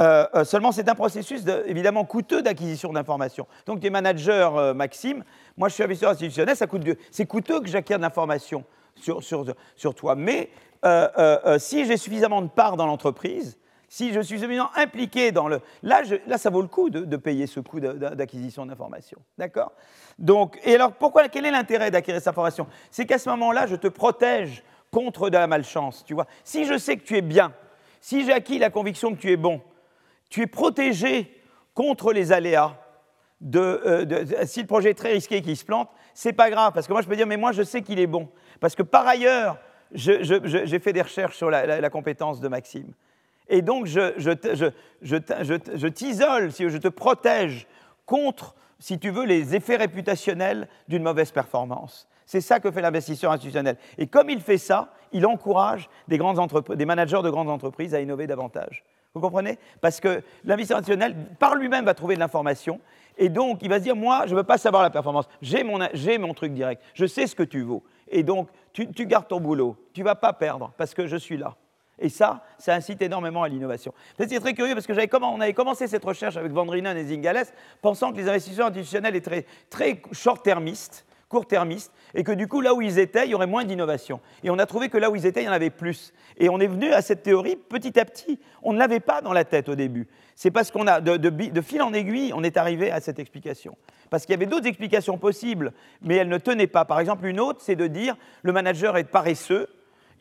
Euh, euh, seulement, c'est un processus évidemment coûteux d'acquisition d'informations. Donc, des managers, euh, Maxime, moi je suis investisseur institutionnel, coûte c'est coûteux que j'acquière de l'information sur, sur, sur, toi. Mais si j'ai suffisamment de parts dans l'entreprise, si je suis suffisamment impliqué dans le. Là, ça vaut le coup de, payer ce coût d'acquisition d'informations. D'accord? Donc, et alors, pourquoi, quel est l'intérêt d'acquérir cette information? C'est qu'à ce moment-là, je te protège contre de la malchance. Tu vois Si je sais que tu es bien, si j'ai acquis la conviction que tu es bon, tu es protégé contre les aléas. Euh, de, si le projet est très risqué et qu'il se plante, c'est pas grave, parce que moi je peux dire, mais moi je sais qu'il est bon. Parce que par ailleurs, j'ai fait des recherches sur la, compétence de Maxime. Et donc je, je t'isole, si je te protège contre, si tu veux, les effets réputationnels d'une mauvaise performance. C'est ça que fait l'investisseur institutionnel. Et comme il fait ça, il encourage des, des managers de grandes entreprises à innover davantage. Vous comprenez? Parce que l'investisseur institutionnel, par lui-même, va trouver de l'information. Et donc, il va se dire, moi, je ne veux pas savoir la performance. J'ai mon, truc direct. Je sais ce que tu vaux. Et donc, tu, gardes ton boulot. Tu ne vas pas perdre parce que je suis là. Et ça, ça incite énormément à l'innovation. C'est très curieux parce que on avait commencé cette recherche avec Van et Zingales, pensant que les investisseurs institutionnels étaient très, short-termistes court-termistes, et que du coup, là où ils étaient, il y aurait moins d'innovation. Et on a trouvé que là où ils étaient, il y en avait plus. Et on est venu à cette théorie petit à petit. On ne l'avait pas dans la tête au début. C'est parce qu'on a, de, fil en aiguille, on est arrivé à cette explication. Parce qu'il y avait d'autres explications possibles, mais elles ne tenaient pas. Par exemple, une autre, c'est de dire le manager est paresseux,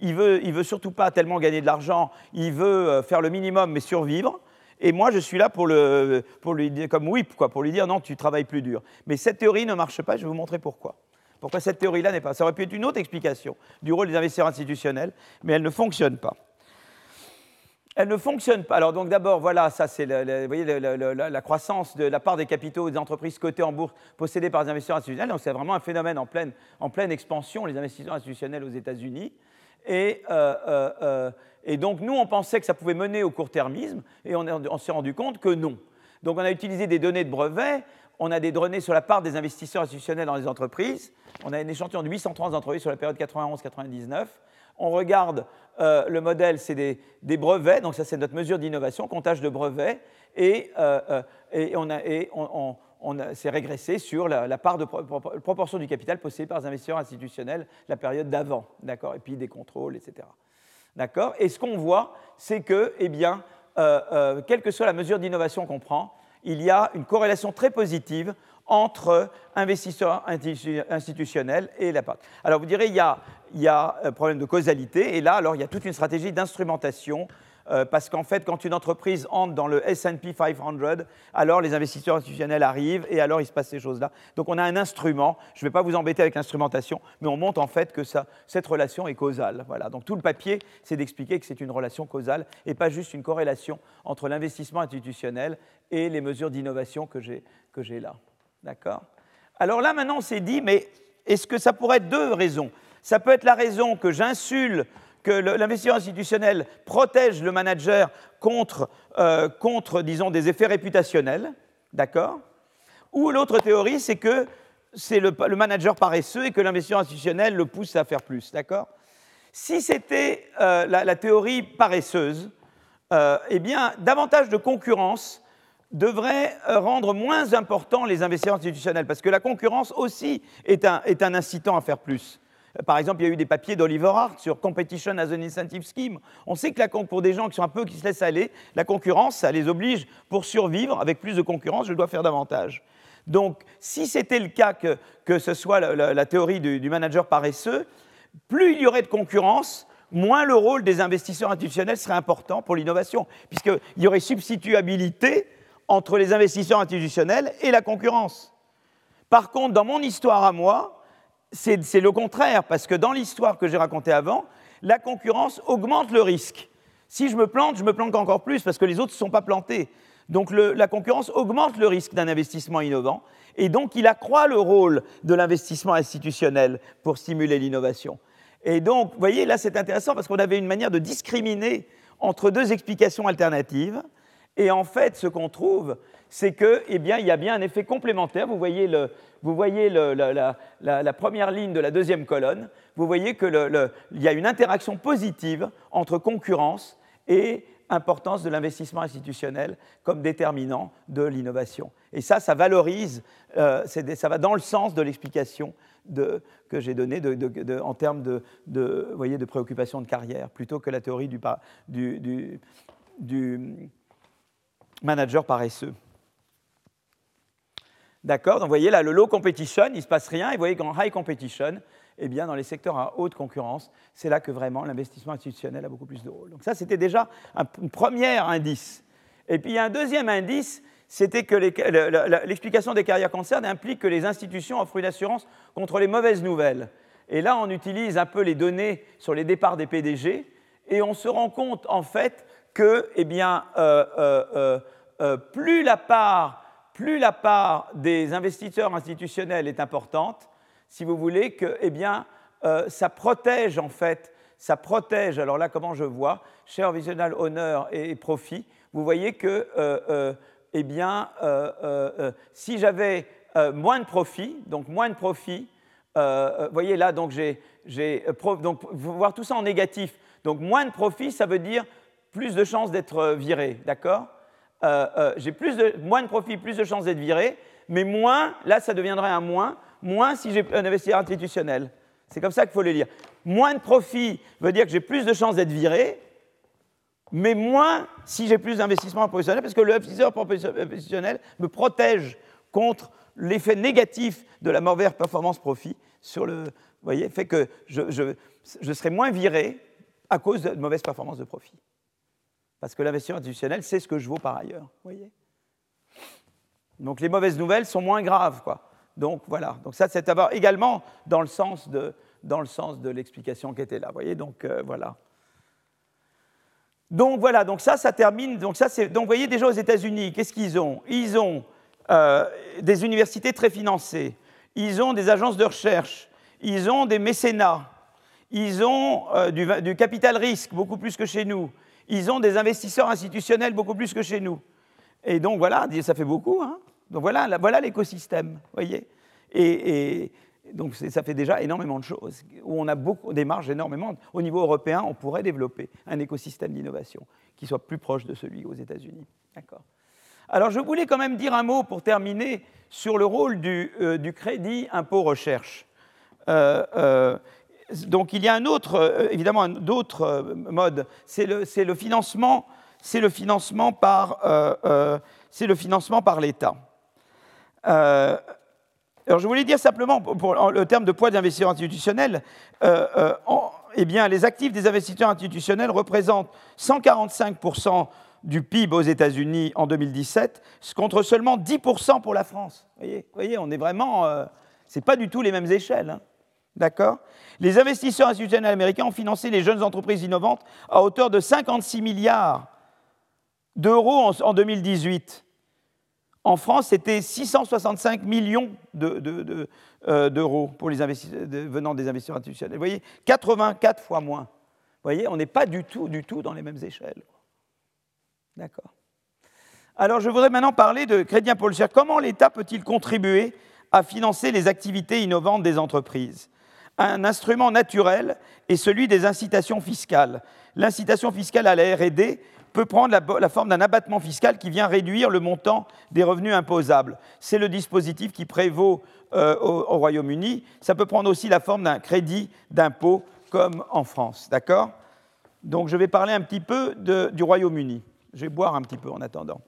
il veut, veut surtout pas tellement gagner de l'argent, il veut euh, faire le minimum mais survivre. Et moi, je suis là pour, lui dire, comme whip, quoi, pour lui dire non, tu travailles plus dur. Mais cette théorie ne marche pas, je vais vous montrer pourquoi. Pourquoi cette théorie-là n'est pas. Ça aurait pu être une autre explication du rôle des investisseurs institutionnels, mais elle ne fonctionne pas. Elle ne fonctionne pas. Alors donc d'abord, voilà, ça c'est la croissance de la part des capitaux des entreprises cotées en bourse possédées par des investisseurs institutionnels. Donc c'est vraiment un phénomène en pleine, en pleine, expansion, les investisseurs institutionnels aux États-Unis. Et euh, euh, euh, et donc, nous, on pensait que ça pouvait mener au court-termisme, et on, s'est rendu compte que non. Donc, on a utilisé des données de brevets, on a des données sur la part des investisseurs institutionnels dans les entreprises, on a un échantillon de 803 entreprises sur la période 91-99. On regarde le modèle, c'est des, brevets, donc ça c'est notre mesure d'innovation, comptage de brevets, et, et on, a, et on, s'est régressé sur la, part de proportion du capital possédé par les investisseurs institutionnels la période d'avant, d'accord, et puis des contrôles, etc. D'accord? Et ce qu'on voit, c'est que, eh bien, euh, euh, quelle que soit la mesure d'innovation qu'on prend, il y a une corrélation très positive entre investisseurs institutionnels et la part. Alors vous direz, il y a, il y a un problème de causalité, et là, alors, il y a toute une stratégie d'instrumentation euh, parce qu'en fait, quand une entreprise entre dans le SP 500, alors les investisseurs institutionnels arrivent et alors il se passe ces choses-là. Donc on a un instrument, je ne vais pas vous embêter avec l'instrumentation, mais on montre en fait que ça, cette relation est causale. Voilà. Donc tout le papier, c'est d'expliquer que c'est une relation causale et pas juste une corrélation entre l'investissement institutionnel et les mesures d'innovation que j'ai là. D'accord? Alors là, maintenant, on s'est dit, mais est-ce que ça pourrait être deux raisons? Ça peut être la raison que j'insulte que l'investisseur institutionnel protège le manager contre, euh, contre, disons, des effets réputationnels, d'accord? Ou l'autre théorie, c'est que c'est le, manager paresseux et que l'investisseur institutionnel le pousse à faire plus, d'accord? Si c'était euh, la, théorie paresseuse, euh, eh bien, davantage de concurrence devrait rendre moins importants les investisseurs institutionnels, parce que la concurrence aussi est un, est un incitant à faire plus. Par exemple, il y a eu des papiers d'Oliver Hart sur Competition as an Incentive Scheme. On sait que la, pour des gens qui sont un peu qui se laissent aller, la concurrence, ça les oblige pour survivre. Avec plus de concurrence, je dois faire davantage. Donc, si c'était le cas que, que ce soit la, théorie du, manager paresseux, plus il y aurait de concurrence, moins le rôle des investisseurs institutionnels serait important pour l'innovation, puisqu'il y aurait substituabilité entre les investisseurs institutionnels et la concurrence. Par contre, dans mon histoire à moi, c'est le contraire, parce que dans l'histoire que j'ai racontée avant, la concurrence augmente le risque. Si je me plante, je me plante encore plus, parce que les autres ne sont pas plantés. Donc la concurrence augmente le risque d'un investissement innovant, et donc il accroît le rôle de l'investissement institutionnel pour stimuler l'innovation. Et donc, vous voyez, là c'est intéressant, parce qu'on avait une manière de discriminer entre deux explications alternatives, et en fait, ce qu'on trouve, c'est qu'il eh bien, y a bien un effet complémentaire. Vous voyez, vous voyez la, première ligne de la deuxième colonne. Vous voyez qu'il y a une interaction positive entre concurrence et importance de l'investissement institutionnel comme déterminant de l'innovation. Et ça, ça valorise, euh, ça va dans le sens de l'explication que j'ai donnée en termes de, voyez, de préoccupation de carrière, plutôt que la théorie du manager paresseux. D'accord Donc vous voyez là, le low competition, il ne se passe rien. Et vous voyez qu'en high competition, eh bien, dans les secteurs à haute concurrence, c'est là que vraiment l'investissement institutionnel a beaucoup plus de rôle. Donc ça, c'était déjà un, premier indice. Et puis il y a un deuxième indice, c'était que l'explication des carrières concernes implique que les institutions offrent une assurance contre les mauvaises nouvelles. Et là, on utilise un peu les données sur les départs des PDG, et on se rend compte en fait que, eh bien, euh, euh, euh, plus la part plus la part des investisseurs institutionnels est importante, si vous voulez, que eh euh, ça protège en fait, ça protège, alors là comment je vois, share visionnal honneur et profit, vous voyez que euh, eh bien, si j'avais moins de profit, donc moins de profit, vous voyez là, donc j'ai, donc voir tout ça en négatif, donc moins de profit, ça veut dire plus de chances d'être viré, d'accord? J'ai plus de, moins de profit, plus de chances d'être viré, mais moins, là ça deviendrait un moins, moins si j'ai un investisseur institutionnel. C'est comme ça qu'il faut le lire. Moins de profit veut dire que j'ai plus de chances d'être viré, mais moins si j'ai plus d'investissement professionnel, parce que l'investisseur professionnel me protège contre l'effet négatif de la mauvaise performance profit sur le. Vous voyez, fait que je, serai moins viré à cause de mauvaise performance de profit. Parce que l'investisseur institutionnel sait ce que je vaux par ailleurs. Voyez Donc les mauvaises nouvelles sont moins graves, quoi. Donc voilà, donc ça c'est également dans le sens de, dans le sens de l'explication qui était là. Donc euh, voilà. Donc voilà, donc ça, ça termine. Donc ça, c'est, donc vous voyez déjà aux États-Unis, qu'est-ce qu'ils ont? Ils ont euh, des universités très financées, ils ont des agences de recherche, ils ont des mécénats, ils ont euh, du, capital risque beaucoup plus que chez nous, ils ont des investisseurs institutionnels beaucoup plus que chez nous. Et donc voilà, ça fait beaucoup. Hein donc voilà, voilà l'écosystème, voyez. Et, donc ça fait déjà énormément de choses, où on a beaucoup, des marges énormément. Au niveau européen, on pourrait développer un écosystème d'innovation qui soit plus proche de celui aux États-Unis. D'accord. Alors je voulais quand même dire un mot pour terminer sur le rôle du, euh, crédit impôt recherche. Euh, euh, donc il y a un autre, évidemment, d'autres modes. C'est le, financement, c'est le financement par, c'est le financement par l'État. Euh, alors je voulais dire simplement, pour, le terme de poids d'investisseurs institutionnels, euh, euh, eh bien, les actifs des investisseurs institutionnels représentent 145% du PIB aux États-Unis en 2017, contre seulement 10% pour la France. Vous voyez, voyez on est vraiment. Euh, c'est pas du tout les mêmes échelles. Hein. D'accord? Les investisseurs institutionnels américains ont financé les jeunes entreprises innovantes à hauteur de 56 milliards d'euros en 2018 en France, c'était 665 millions euh, d'euros venant des investisseurs institutionnels. Vous voyez, 84 fois moins. Vous voyez, on n'est pas du tout, du tout dans les mêmes échelles. D'accord? Alors, je voudrais maintenant parler de Crédit Impôt Comment l'État peut-il contribuer à financer les activités innovantes des entreprises? Un instrument naturel est celui des incitations fiscales. L'incitation fiscale à la R&D peut prendre la, forme d'un abattement fiscal qui vient réduire le montant des revenus imposables. C'est le dispositif qui prévaut euh, au, Royaume-Uni. Ça peut prendre aussi la forme d'un crédit d'impôt comme en France. D'accord? Donc je vais parler un petit peu du Royaume-Uni. Je vais boire un petit peu en attendant.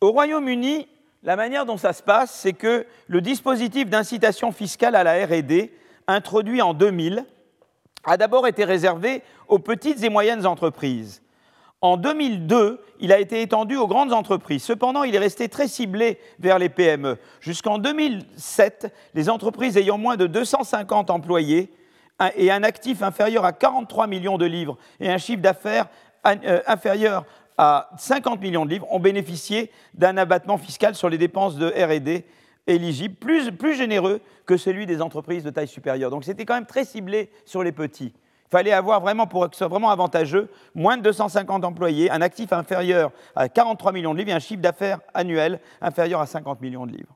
Au Royaume-Uni, la manière dont ça se passe, c'est que le dispositif d'incitation fiscale à la RD, introduit en 2000, a d'abord été réservé aux petites et moyennes entreprises. En 2002, il a été étendu aux grandes entreprises. Cependant, il est resté très ciblé vers les PME. Jusqu'en 2007, les entreprises ayant moins de 250 employés et un actif inférieur à 43 millions de livres et un chiffre d'affaires euh, inférieur à 50 millions de livres ont bénéficié d'un abattement fiscal sur les dépenses de RD éligibles, plus, généreux que celui des entreprises de taille supérieure. Donc c'était quand même très ciblé sur les petits. Il fallait avoir vraiment, pour que ce soit vraiment avantageux, moins de 250 employés, un actif inférieur à 43 millions de livres et un chiffre d'affaires annuel inférieur à 50 millions de livres.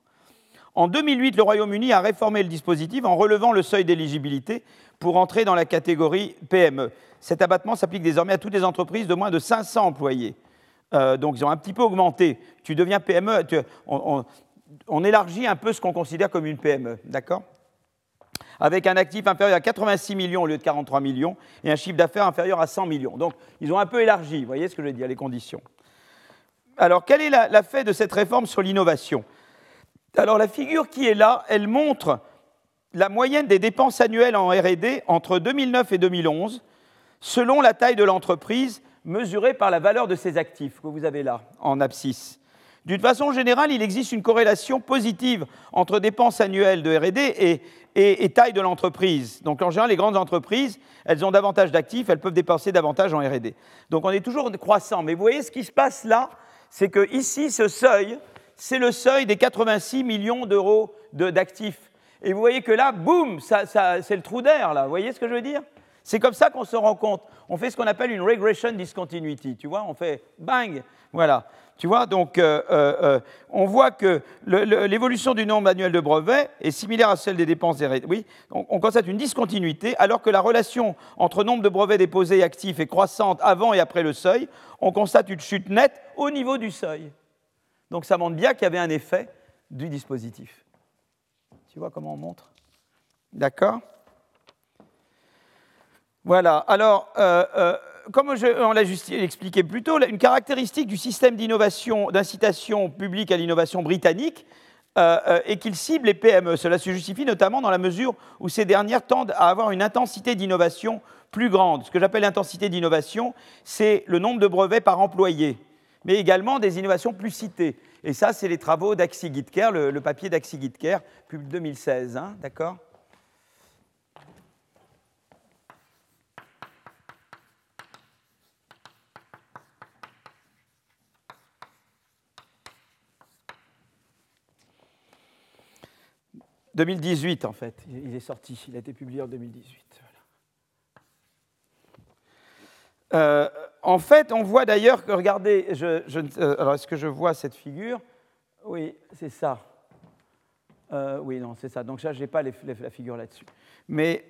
En 2008, le Royaume-Uni a réformé le dispositif en relevant le seuil d'éligibilité pour entrer dans la catégorie PME. Cet abattement s'applique désormais à toutes les entreprises de moins de 500 employés. Euh, donc ils ont un petit peu augmenté. Tu deviens PME, on, élargit un peu ce qu'on considère comme une PME, d'accord? Avec un actif inférieur à 86 millions au lieu de 43 millions et un chiffre d'affaires inférieur à 100 millions. Donc ils ont un peu élargi, vous voyez ce que je veux dire, les conditions. Alors quel est l'effet de cette réforme sur l'innovation? Alors la figure qui est là, elle montre la moyenne des dépenses annuelles en RD entre 2009 et 2011, selon la taille de l'entreprise, mesurée par la valeur de ses actifs, que vous avez là, en abscisse. D'une façon générale, il existe une corrélation positive entre dépenses annuelles de RD et, taille de l'entreprise. Donc en général, les grandes entreprises, elles ont davantage d'actifs, elles peuvent dépenser davantage en RD. Donc on est toujours croissant. Mais vous voyez ce qui se passe là, c'est que ici, ce seuil, c'est le seuil des 86 millions d'euros d'actifs. Et vous voyez que là, boum, c'est le trou d'air, là. Vous voyez ce que je veux dire? C'est comme ça qu'on se rend compte. On fait ce qu'on appelle une regression discontinuity. Tu vois, on fait bang, voilà. Tu vois, donc euh, euh, euh, on voit que l'évolution du nombre annuel de brevets est similaire à celle des dépenses des... Oui, on, constate une discontinuité, alors que la relation entre nombre de brevets déposés et actifs est croissante avant et après le seuil, on constate une chute nette au niveau du seuil. Donc ça montre bien qu'il y avait un effet du dispositif. Tu vois comment on montre? D'accord? Voilà, alors comme on l'a expliqué plus tôt, une caractéristique du système d'innovation, d'incitation publique à l'innovation britannique euh, euh, est qu'il cible les PME. Cela se justifie notamment dans la mesure où ces dernières tendent à avoir une intensité d'innovation plus grande. Ce que j'appelle l'intensité d'innovation, c'est le nombre de brevets par employé, mais également des innovations plus citées. Et ça, c'est les travaux d'Axi Gitker, le, papier d'Axi Gitker, publié 2016. Hein, d'accord? 2018, en fait. Il est sorti, il a été publié en 2018. Euh, en fait, on voit d'ailleurs que, regardez, je, euh, alors est-ce que je vois cette figure? Oui, c'est ça. Euh, oui, non, c'est ça. Donc là, je n'ai pas la figure là-dessus. Mais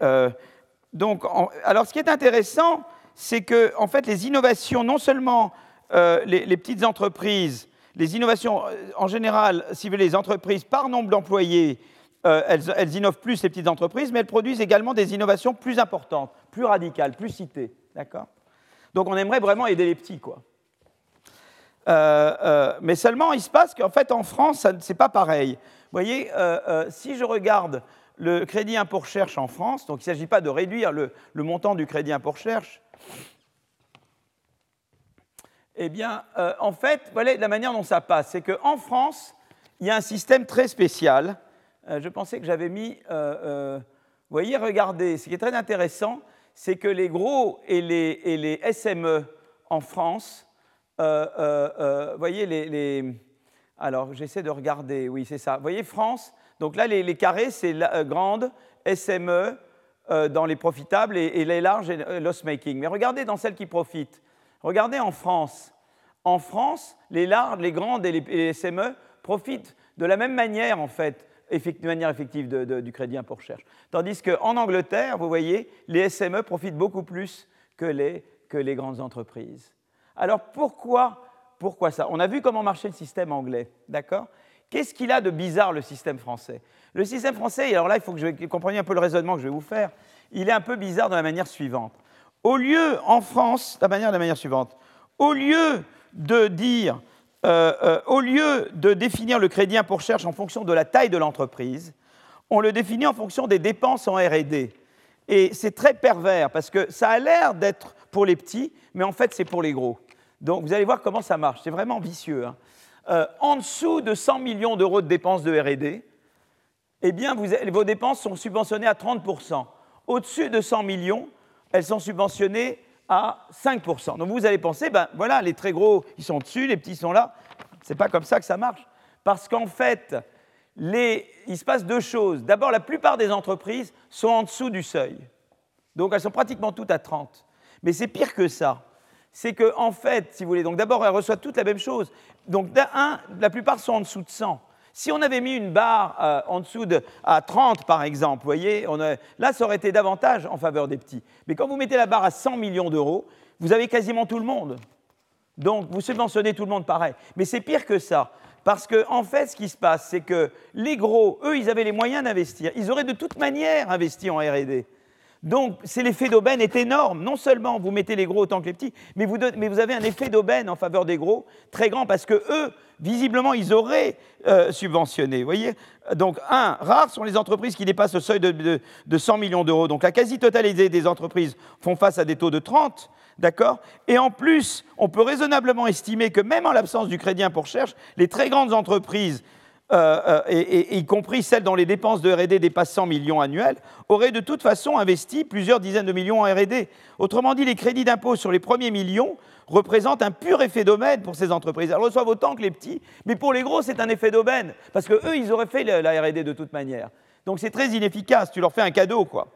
donc, alors, ce qui est intéressant, c'est que, en fait, les innovations, non seulement les, les, petites entreprises, les innovations en général, si vous voulez, les entreprises par nombre d'employés euh, elles, innovent plus, les petites entreprises, mais elles produisent également des innovations plus importantes, plus radicales, plus citées. D'accord? Donc on aimerait vraiment aider les petits, quoi. Euh, euh, mais seulement, il se passe qu'en fait, en France, ce n'est pas pareil. Vous voyez, si je regarde le crédit impôt recherche en France, donc il ne s'agit pas de réduire le, montant du crédit impôt recherche, eh bien, en fait, voilà la manière dont ça passe. C'est qu'en France, il y a un système très spécial je pensais que j'avais mis... Euh, euh, vous voyez, regardez, ce qui est très intéressant, c'est que les gros et les, et les SME en France, vous voyez, les, alors j'essaie de regarder, oui, c'est ça. Vous voyez, France, donc là, les, carrés, c'est grande, SME dans les profitables et, les larges, loss-making. Mais regardez dans celles qui profitent. Regardez en France. En France, les larges, les grandes et les SME profitent de la même manière, en fait, de manière effective du crédit impôt recherche. Tandis qu'en Angleterre, vous voyez, les SME profitent beaucoup plus que les, que les grandes entreprises. Alors pourquoi, pourquoi ça? On a vu comment marchait le système anglais, d'accord? Qu'est-ce qu'il a de bizarre le système français? Le système français, alors là, il faut que vous compreniez un peu le raisonnement que je vais vous faire, il est un peu bizarre de la manière suivante. Au lieu, en France, la manière de la manière suivante, au lieu de dire euh, euh, au lieu de définir le crédit impôt recherche en fonction de la taille de l'entreprise, on le définit en fonction des dépenses en RD. Et c'est très pervers parce que ça a l'air d'être pour les petits, mais en fait c'est pour les gros. Donc vous allez voir comment ça marche, c'est vraiment vicieux. Hein. Euh, en dessous de 100 millions d'euros de dépenses de RD, eh bien vos dépenses sont subventionnées à 30%. Au-dessus de 100 millions, elles sont subventionnées à 5%. Donc vous allez penser, ben voilà, les très gros, ils sont dessus, les petits sont là. C'est pas comme ça que ça marche. Parce qu'en fait, les, il se passe deux choses. D'abord, la plupart des entreprises sont en dessous du seuil. Donc elles sont pratiquement toutes à 30. Mais c'est pire que ça. C'est qu'en en fait, si vous voulez, donc d'abord, elles reçoivent toutes la même chose. Donc, un, la plupart sont en dessous de 100. Si on avait mis une barre euh, en dessous de à 30, par exemple, voyez, là, ça aurait été davantage en faveur des petits. Mais quand vous mettez la barre à 100 millions d'euros, vous avez quasiment tout le monde. Donc, vous subventionnez tout le monde pareil. Mais c'est pire que ça. Parce qu'en en fait, ce qui se passe, c'est que les gros, eux, ils avaient les moyens d'investir. Ils auraient de toute manière investi en RD. Donc, c'est l'effet d'aubaine est énorme. Non seulement vous mettez les gros autant que les petits, mais vous, avez un effet d'aubaine en faveur des gros très grand parce que eux, visiblement, ils auraient euh, subventionné. Voyez? Donc, un, rares sont les entreprises qui dépassent le seuil de, 100 millions d'euros. Donc, la quasi-totalité des entreprises font face à des taux de 30. D'accord? Et en plus, on peut raisonnablement estimer que même en l'absence du crédit pour recherche, les très grandes entreprises et, y compris celles dont les dépenses de RD dépassent 100 millions annuels, auraient de toute façon investi plusieurs dizaines de millions en RD. Autrement dit, les crédits d'impôt sur les premiers millions représentent un pur effet d'aubaine pour ces entreprises. Elles reçoivent autant que les petits, mais pour les gros, c'est un effet d'aubaine, parce qu'eux, ils auraient fait la RD de toute manière. Donc c'est très inefficace, tu leur fais un cadeau, quoi.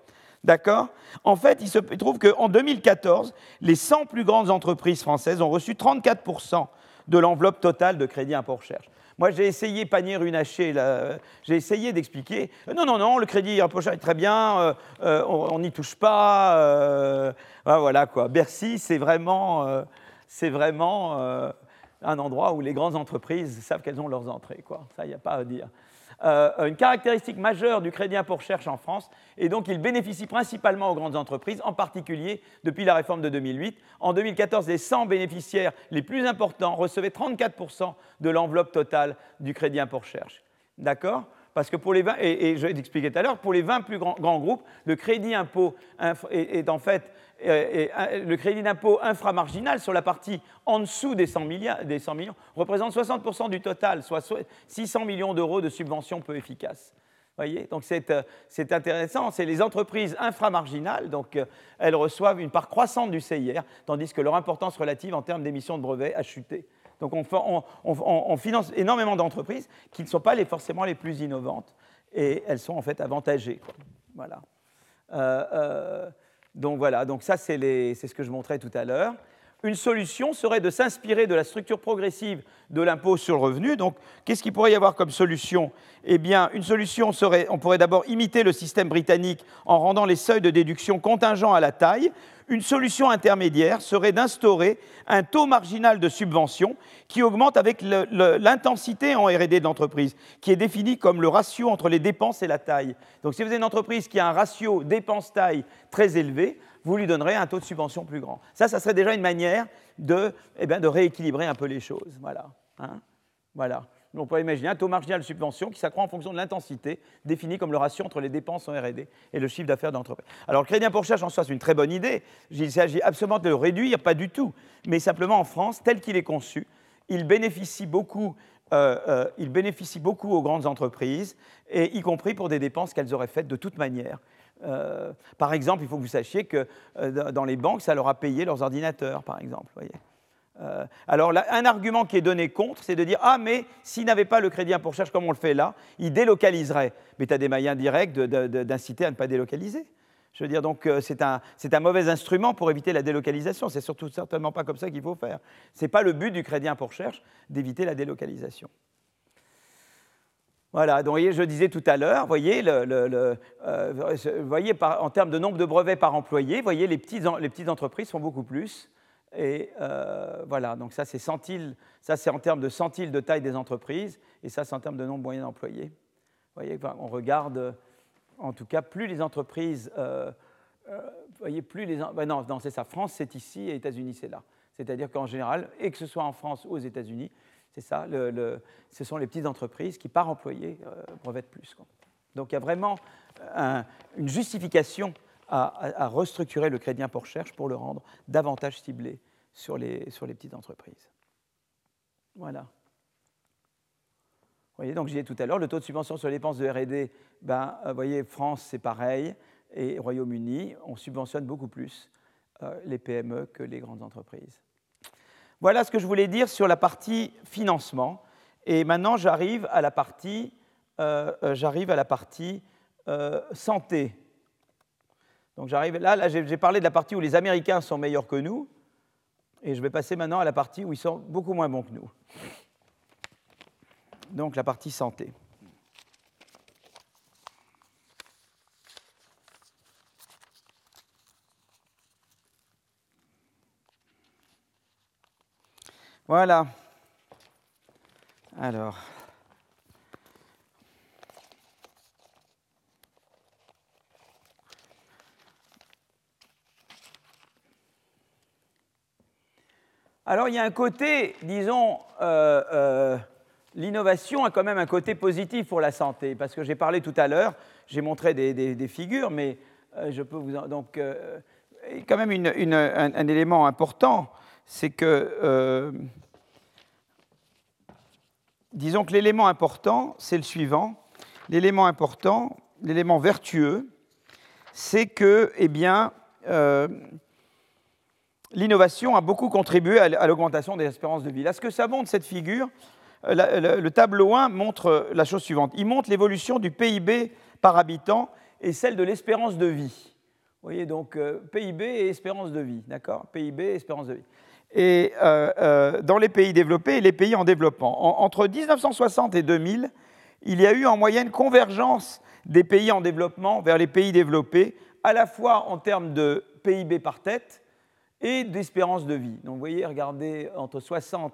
D'accord? En fait, il se trouve qu'en 2014, les 100 plus grandes entreprises françaises ont reçu 34% de l'enveloppe totale de crédit impôt recherche. Moi, j'ai essayé, panier runaché, j'ai essayé d'expliquer. Non, non, non, le crédit recherche est très bien, euh, euh, on n'y touche pas. Euh, voilà quoi. Bercy, c'est vraiment, c'est vraiment un endroit où les grandes entreprises savent qu'elles ont leurs entrées. Quoi. Ça, il n'y a pas à dire. Euh, une caractéristique majeure du crédit impôt recherche en France, et donc il bénéficie principalement aux grandes entreprises, en particulier depuis la réforme de 2008. En 2014, les 100 bénéficiaires les plus importants recevaient 34% de l'enveloppe totale du crédit impôt recherche. D'accord? Parce que pour les 20, et, je t'expliquer tout à l'heure, pour les 20 plus grands, groupes, le crédit impôt est en fait et, le crédit d'impôt inframarginal sur la partie en dessous des 100, des 100 millions représente 60% du total, soit 600 millions d'euros de subventions peu efficaces. Voyez? Donc euh, c'est intéressant, c'est les entreprises inframarginales, donc euh, elles reçoivent une part croissante du CIR, tandis que leur importance relative en termes d'émissions de brevets a chuté. Donc on, finance énormément d'entreprises qui ne sont pas les, forcément les plus innovantes, et elles sont en fait avantagées. Voilà. Euh, donc voilà, donc ça c'est ce que je montrais tout à l'heure. Une solution serait de s'inspirer de la structure progressive de l'impôt sur le revenu. Donc, qu'est-ce qu'il pourrait y avoir comme solution? Eh bien, une solution serait, on pourrait d'abord imiter le système britannique en rendant les seuils de déduction contingents à la taille. Une solution intermédiaire serait d'instaurer un taux marginal de subvention qui augmente avec l'intensité en RD de l'entreprise, qui est défini comme le ratio entre les dépenses et la taille. Donc si vous avez une entreprise qui a un ratio dépense-taille très élevé, vous lui donnerez un taux de subvention plus grand. Ça, ça serait déjà une manière de, eh de rééquilibrer un peu les choses. Voilà. Hein. voilà on peut imaginer un taux marginal de subvention qui s'accroît en fonction de l'intensité, défini comme le ratio entre les dépenses en RD et le chiffre d'affaires d'entreprise. Alors le crédit impôt recherche en soi, c'est une très bonne idée. Il s'agit absolument de le réduire, pas du tout. Mais simplement en France, tel qu'il est conçu, il bénéficie beaucoup. Euh, euh, il bénéficie beaucoup aux grandes entreprises, et y compris pour des dépenses qu'elles auraient faites de toute manière. Euh, par exemple, il faut que vous sachiez que dans les banques, ça leur a payé leurs ordinateurs, par exemple. Euh, alors, un argument qui est donné contre, c'est de dire Ah, mais s'il n'avait pas le crédit impôt recherche comme on le fait là, il délocaliserait. Mais tu as des moyens directs d'inciter à ne pas délocaliser. Je veux dire, donc euh, c'est un, un, mauvais instrument pour éviter la délocalisation. C'est surtout certainement pas comme ça qu'il faut faire. Ce n'est pas le but du crédit impôt recherche d'éviter la délocalisation. Voilà, donc je disais tout à l'heure, voyez, euh, voyez en termes de nombre de brevets par employé, voyez, les petites, les petites entreprises font beaucoup plus. Et euh, voilà, donc ça c'est ça c'est en termes de centiles de taille des entreprises, et ça c'est en termes de nombre moyen d'employés. Voyez, on regarde, en tout cas, plus les entreprises, euh, euh, voyez, plus les, ben non, non c'est ça, France c'est ici et États-Unis c'est là. C'est-à-dire qu'en général, et que ce soit en France ou aux États-Unis, c'est ça, ce sont les petites entreprises qui, par employé, brevettent plus. Donc il y a vraiment une justification à, restructurer le crédit impôt recherche pour le rendre davantage ciblé sur les, petites entreprises. Voilà. Vous voyez, donc j'ai tout à l'heure, le taux de subvention sur les dépenses de RD, ben, euh, vous voyez, France, c'est pareil, et Royaume-Uni, on subventionne beaucoup plus euh, les PME que les grandes entreprises. Voilà ce que je voulais dire sur la partie financement. Et maintenant, j'arrive à la partie, euh, j'arrive à la partie santé. Donc j'arrive là, là j'ai parlé de la partie où les Américains sont meilleurs que nous, et je vais passer maintenant à la partie où ils sont beaucoup moins bons que nous. Donc la partie santé. Voilà. Alors. Alors il y a un côté, disons, euh, euh, l'innovation a quand même un côté positif pour la santé, parce que j'ai parlé tout à l'heure, j'ai montré des, figures, mais euh, je peux vous en, donc quand même un, élément important, c'est que disons que l'élément important, c'est le suivant. L'élément important, l'élément vertueux, c'est que, eh bien, euh, l'innovation a beaucoup contribué à l'augmentation des espérances de vie. Là, ce que ça montre, cette figure, euh, le tableau 1 montre la chose suivante. Il montre l'évolution du PIB par habitant et celle de l'espérance de vie. Vous voyez, donc euh, PIB et espérance de vie, d'accord? PIB et espérance de vie. Et euh, dans les pays développés et les pays en développement. entre 1960 et 2000, il y a eu en moyenne convergence des pays en développement vers les pays développés, à la fois en termes de PIB par tête et d'espérance de vie. Donc vous voyez, regardez, entre 60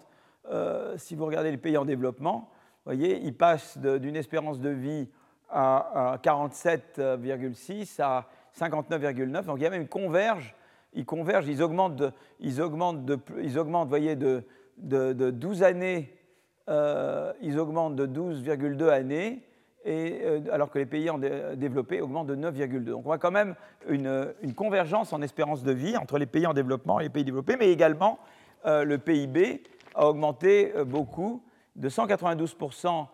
euh, si vous regardez les pays en développement, vous voyez, ils passent d'une espérance de vie à, 47,6 à 59,9. Donc il y a même une converge. Ils convergent, ils augmentent, de, ils augmentent, de, ils augmentent voyez, de, de, 12 années, euh, ils augmentent de 12,2 années, et, euh, alors que les pays en développés augmentent de 9,2. Donc on voit quand même une, convergence en espérance de vie entre les pays en développement et les pays développés, mais également le PIB a augmenté euh, beaucoup, de 192%.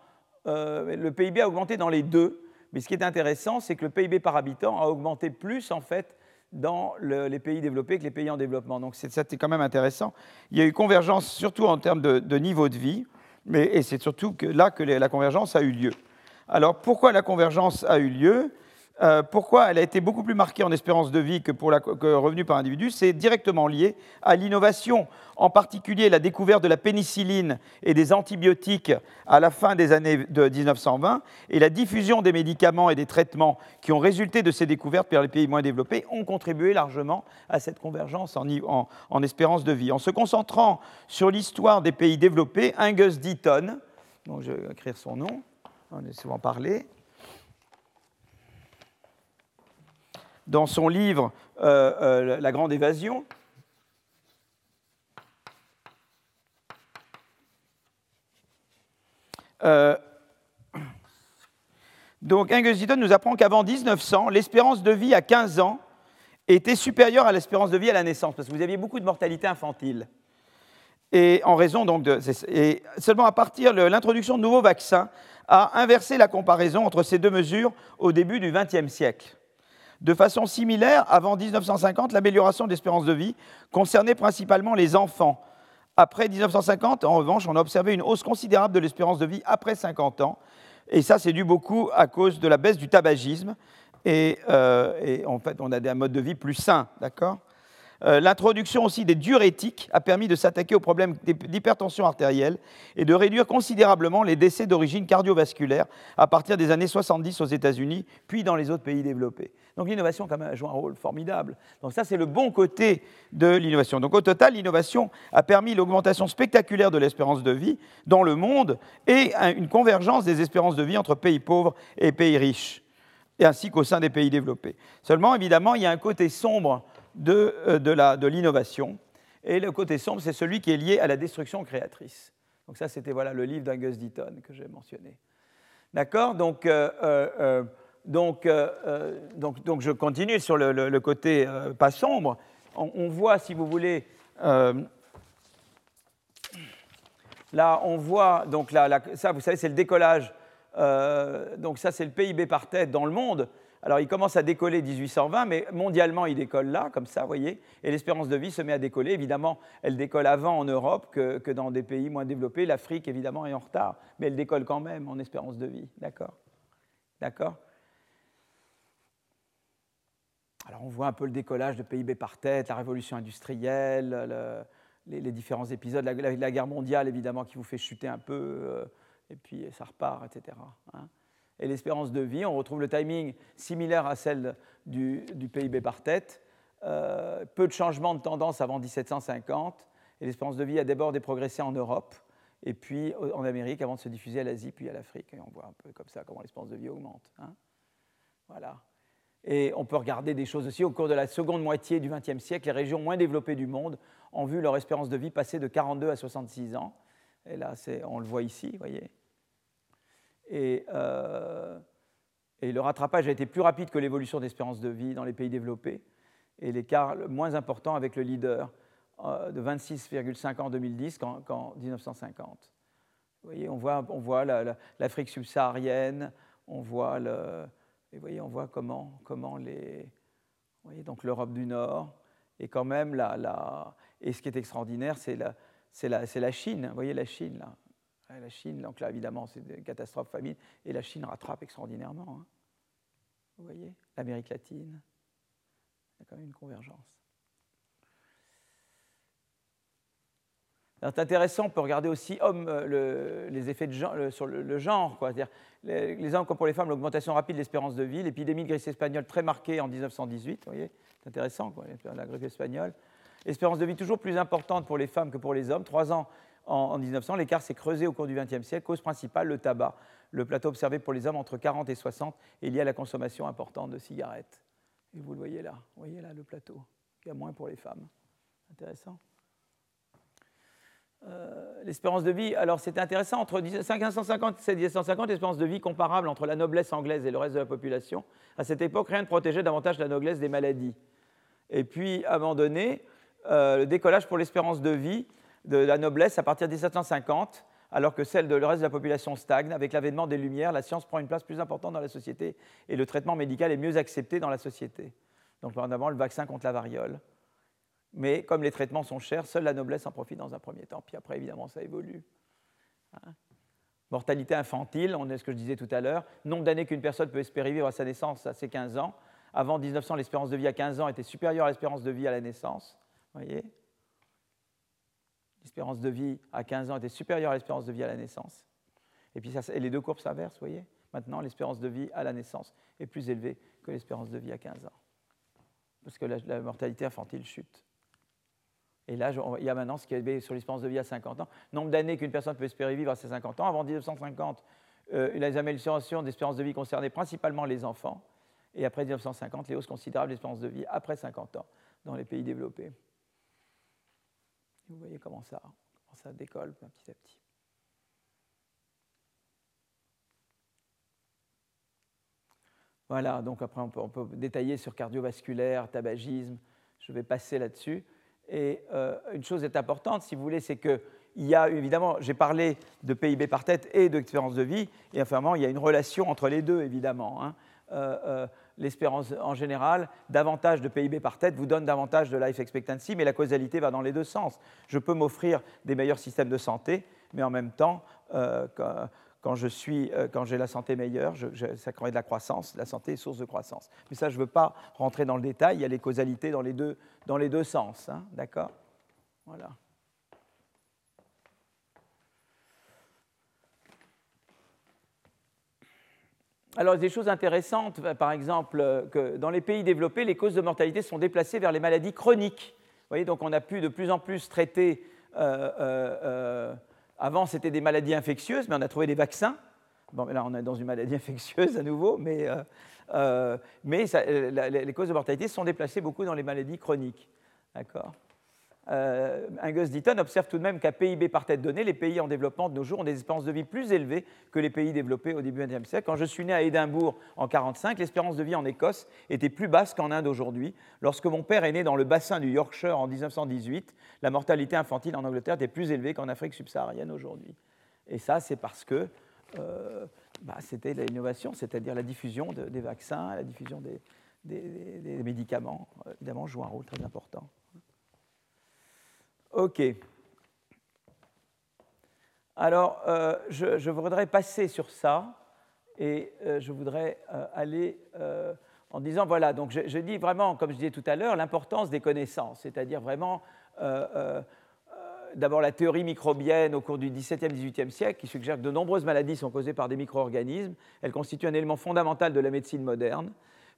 Euh, le PIB a augmenté dans les deux, mais ce qui est intéressant, c'est que le PIB par habitant a augmenté plus en fait dans les pays développés que les pays en développement. Donc c'est quand même intéressant. Il y a eu convergence surtout en termes de, niveau de vie, mais, et c'est surtout là que la convergence a eu lieu. Alors pourquoi la convergence a eu lieu? Euh, pourquoi elle a été beaucoup plus marquée en espérance de vie que pour la que revenu par individu C'est directement lié à l'innovation, en particulier la découverte de la pénicilline et des antibiotiques à la fin des années de 1920 et la diffusion des médicaments et des traitements qui ont résulté de ces découvertes par les pays moins développés ont contribué largement à cette convergence en, espérance de vie. En se concentrant sur l'histoire des pays développés, Angus Deaton, dont je vais écrire son nom, on a souvent parlé, dans son livre euh, euh, La Grande Évasion. Euh, donc Deaton nous apprend qu'avant 1900, l'espérance de vie à 15 ans était supérieure à l'espérance de vie à la naissance, parce que vous aviez beaucoup de mortalité infantile. Et en raison donc et seulement à partir de l'introduction de nouveaux vaccins a inversé la comparaison entre ces deux mesures au début du XXe siècle. De façon similaire, avant 1950, l'amélioration de l'espérance de vie concernait principalement les enfants. Après 1950, en revanche, on a observé une hausse considérable de l'espérance de vie après 50 ans. Et ça, c'est dû beaucoup à cause de la baisse du tabagisme. Et, euh, en fait, on a un mode de vie plus sain, d'accord? Euh, L'introduction aussi des diurétiques a permis de s'attaquer au problème d'hypertension artérielle et de réduire considérablement les décès d'origine cardiovasculaire à partir des années 70 aux États-Unis, puis dans les autres pays développés. Donc l'innovation quand même a joué un rôle formidable. Donc ça, c'est le bon côté de l'innovation. Donc au total, l'innovation a permis l'augmentation spectaculaire de l'espérance de vie dans le monde et une convergence des espérances de vie entre pays pauvres et pays riches, et ainsi qu'au sein des pays développés. Seulement, évidemment, il y a un côté sombre de, euh, de l'innovation. Et le côté sombre, c'est celui qui est lié à la destruction créatrice. Donc ça, c'était voilà, le livre d'Angus Deaton que j'ai mentionné. D'accord? Donc, euh, euh, donc, euh, euh, donc, donc, je continue sur le, côté euh, pas sombre. On, voit, si vous voulez, là, on voit, donc là, ça, vous savez, c'est le décollage. donc ça, c'est le PIB par tête dans le monde. Alors, il commence à décoller 1820, mais mondialement, il décolle là, comme ça, vous voyez, et l'espérance de vie se met à décoller. Évidemment, elle décolle avant en Europe que, que dans des pays moins développés. L'Afrique, évidemment, est en retard, mais elle décolle quand même en espérance de vie. D'accord? D'accord? Alors on voit un peu le décollage de PIB par tête, la révolution industrielle, les, différents épisodes, la, guerre mondiale évidemment qui vous fait chuter un peu, euh, et puis ça repart, etc. Hein. Et l'espérance de vie, on retrouve le timing similaire à celle du, PIB par tête. Euh, peu de changements de tendance avant 1750, et l'espérance de vie a d'abord déprogressé en Europe, et puis en Amérique avant de se diffuser à l'Asie, puis à l'Afrique. Et on voit un peu comme ça comment l'espérance de vie augmente. Hein. Voilà. Et on peut regarder des choses aussi au cours de la seconde moitié du XXe siècle. Les régions moins développées du monde ont vu leur espérance de vie passer de 42 à 66 ans. Et là, on le voit ici, vous voyez. Euh, et, le rattrapage a été plus rapide que l'évolution d'espérance de vie dans les pays développés. Et l'écart moins important avec le leader euh, de 26,5 ans en 2010 qu'en 1950. Vous voyez, on voit, on voit l'Afrique subsaharienne, on voit le, et vous voyez, on voit comment, comment les, vous voyez, donc l'Europe du Nord, et quand même la, la et ce qui est extraordinaire, c'est la, la, la, Chine. Vous voyez la Chine là, la Chine, donc là évidemment c'est une catastrophe famine, et la Chine rattrape extraordinairement. Hein. Vous voyez, l'Amérique latine, il y a quand même une convergence. C'est intéressant, on peut regarder aussi homme, euh, les effets sur le, genre. Les, hommes comme pour les femmes, l'augmentation rapide de l'espérance de vie, l'épidémie de grippe espagnole très marquée en 1918, vous voyez, c'est intéressant, quoi, la grippe espagnole. Espérance de vie toujours plus importante pour les femmes que pour les hommes, trois ans en, 1900, l'écart s'est creusé au cours du XXe siècle, cause principale, le tabac. Le plateau observé pour les hommes entre 40 et 60 est lié à la consommation importante de cigarettes. Et vous le voyez là, vous voyez là le plateau, il y a moins pour les femmes. Intéressant. Euh, l'espérance de vie, alors c'était intéressant, entre 1550 et 1750, l'espérance de vie comparable entre la noblesse anglaise et le reste de la population. À cette époque, rien ne protégeait davantage la noblesse des maladies. Et puis, à un moment donné, euh, le décollage pour l'espérance de vie de la noblesse à partir de 1750, alors que celle de le reste de la population stagne. Avec l'avènement des Lumières, la science prend une place plus importante dans la société et le traitement médical est mieux accepté dans la société. Donc, en avant, le vaccin contre la variole. Mais comme les traitements sont chers, seule la noblesse en profite dans un premier temps. Puis après, évidemment, ça évolue. Hein. Mortalité infantile, on est ce que je disais tout à l'heure. Nombre d'années qu'une personne peut espérer vivre à sa naissance, à ses 15 ans. Avant 1900, l'espérance de vie à 15 ans était supérieure à l'espérance de vie à la naissance. voyez? L'espérance de vie à 15 ans était supérieure à l'espérance de vie à la naissance. Et puis les deux courbes s'inversent, vous voyez? Maintenant, l'espérance de vie à la naissance est plus élevée que l'espérance de vie à 15 ans. Parce que la mortalité infantile chute. Et là, il y a maintenant ce qui est sur l'espérance de vie à 50 ans. Nombre d'années qu'une personne peut espérer vivre à ses 50 ans. Avant 1950, euh, les améliorations d'espérance de vie concernaient principalement les enfants. Et après 1950, les hausses considérables d'espérance de vie après 50 ans dans les pays développés. Vous voyez comment ça, ça décolle petit à petit. Voilà, donc après on peut détailler sur cardiovasculaire, tabagisme, je vais passer là-dessus. Et euh, une chose est importante, si vous voulez, c'est qu'il y a évidemment, j'ai parlé de PIB par tête et d'espérance de vie, et enfin, il y a une relation entre les deux, évidemment. Hein. Euh, euh, l'espérance en général, davantage de PIB par tête vous donne davantage de life expectancy, mais la causalité va dans les deux sens. Je peux m'offrir des meilleurs systèmes de santé, mais en même temps, quand je suis, euh, quand j'ai la santé meilleure, ça crée de la croissance. La santé est source de croissance. Mais ça, je ne veux pas rentrer dans le détail. Il y a les causalités dans les deux, dans les deux sens. Hein, D'accord? Voilà. Alors, des choses intéressantes, par exemple, euh, que dans les pays développés, les causes de mortalité sont déplacées vers les maladies chroniques. Vous voyez, donc on a pu de plus en plus traiter euh, avant, c'était des maladies infectieuses, mais on a trouvé des vaccins. Bon, là, on est dans une maladie *laughs* infectieuse à nouveau, mais, euh, euh, mais euh, les causes de mortalité sont déplacées beaucoup dans les maladies chroniques. D'accord? Euh, Angus Deaton observe tout de même qu'à PIB par tête donnée, les pays en développement de nos jours ont des espérances de vie plus élevées que les pays développés au début du XXe siècle. Quand je suis né à Édimbourg en 1945, l'espérance de vie en Écosse était plus basse qu'en Inde aujourd'hui. Lorsque mon père est né dans le bassin du Yorkshire en 1918, la mortalité infantile en Angleterre était plus élevée qu'en Afrique subsaharienne aujourd'hui. Et ça, c'est parce que euh, bah, c'était l'innovation, c'est-à-dire la diffusion des vaccins, la diffusion des, des médicaments, évidemment, joue un rôle très important. OK. Alors, euh, je, voudrais passer sur ça et euh, je voudrais euh, aller en disant, voilà, donc je, dis vraiment, comme je disais tout à l'heure, l'importance des connaissances, c'est-à-dire vraiment d'abord la théorie microbienne au cours du XVIIe, XVIIIe siècle, qui suggère que de nombreuses maladies sont causées par des micro-organismes. Elle constitue un élément fondamental de la médecine moderne.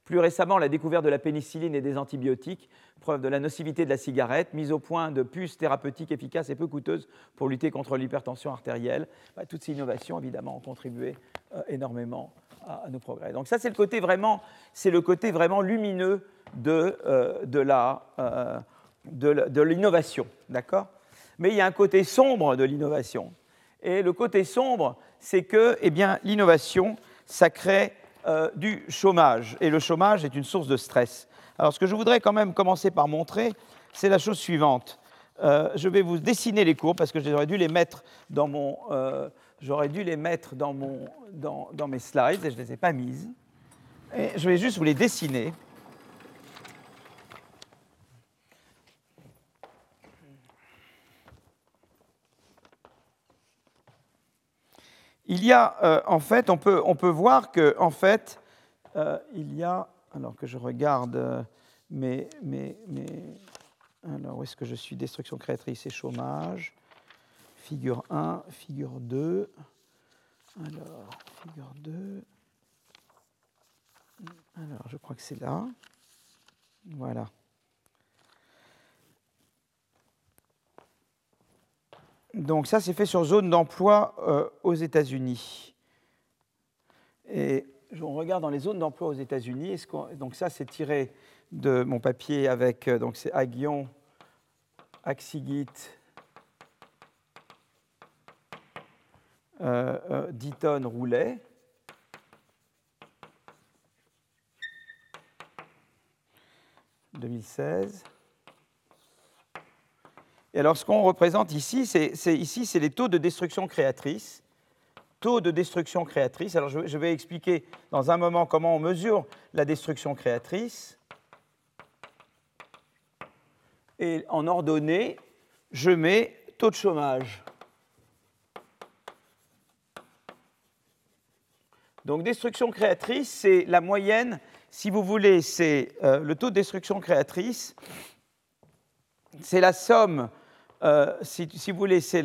Plus récemment, la découverte de la pénicilline et des antibiotiques, preuve de la nocivité de la cigarette, mise au point de puces thérapeutiques efficaces et peu coûteuses pour lutter contre l'hypertension artérielle. Bah, toutes ces innovations, évidemment, ont contribué euh, énormément à, nos progrès. Donc ça, c'est le côté vraiment, c'est le côté vraiment lumineux de, euh, de euh, de l'innovation, d'accord? Mais il y a un côté sombre de l'innovation. Et le côté sombre, c'est que, eh bien, l'innovation, ça crée euh, du chômage. Et le chômage est une source de stress. Alors ce que je voudrais quand même commencer par montrer, c'est la chose suivante. Euh, je vais vous dessiner les courbes parce que j'aurais dû les mettre dans mon... Euh, j'aurais dû les mettre dans, mon, dans, dans mes slides et je ne les ai pas mises. Et je vais juste vous les dessiner. Il y a, euh, en fait, on peut, on peut voir que, en fait, euh, il y a, alors que je regarde mes, mes, mes, alors où est-ce que je suis? Destruction créatrice et chômage. Figure 1, figure 2. Alors, figure 2. Alors, je crois que c'est là. Voilà. Donc ça, c'est fait sur zone d'emploi euh, aux États-Unis. Et on regarde dans les zones d'emploi aux États-Unis. Donc ça, c'est tiré de mon papier avec, euh, donc c'est Aguillon, Axigit, euh, euh, Ditton, Roulet. « 2016. Et alors, ce qu'on représente ici, c'est ici, c'est les taux de destruction créatrice. Taux de destruction créatrice. Alors, je, vais expliquer dans un moment comment on mesure la destruction créatrice. Et en ordonnée, je mets taux de chômage. Donc, destruction créatrice, c'est la moyenne, si vous voulez, c'est euh, le taux de destruction créatrice, c'est la somme euh, si, vous voulez, c'est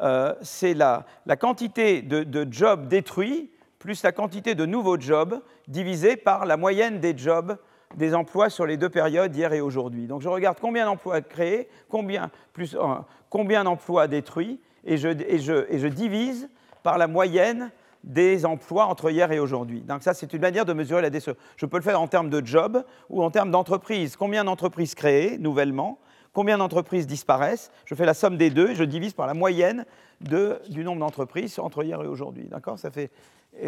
euh, la, quantité de, jobs détruits plus la quantité de nouveaux jobs divisé par la moyenne des jobs des emplois sur les deux périodes, hier et aujourd'hui. Donc je regarde combien d'emplois créés, combien, euh, combien d'emplois détruits, et je, et, je, divise par la moyenne des emplois entre hier et aujourd'hui. Donc ça, c'est une manière de mesurer la destruction. Je peux le faire en termes de jobs ou en termes d'entreprises. Combien d'entreprises créées nouvellement combien d'entreprises disparaissent, je fais la somme des deux et je divise par la moyenne de, du nombre d'entreprises entre hier et aujourd'hui. D'accord? Ça fait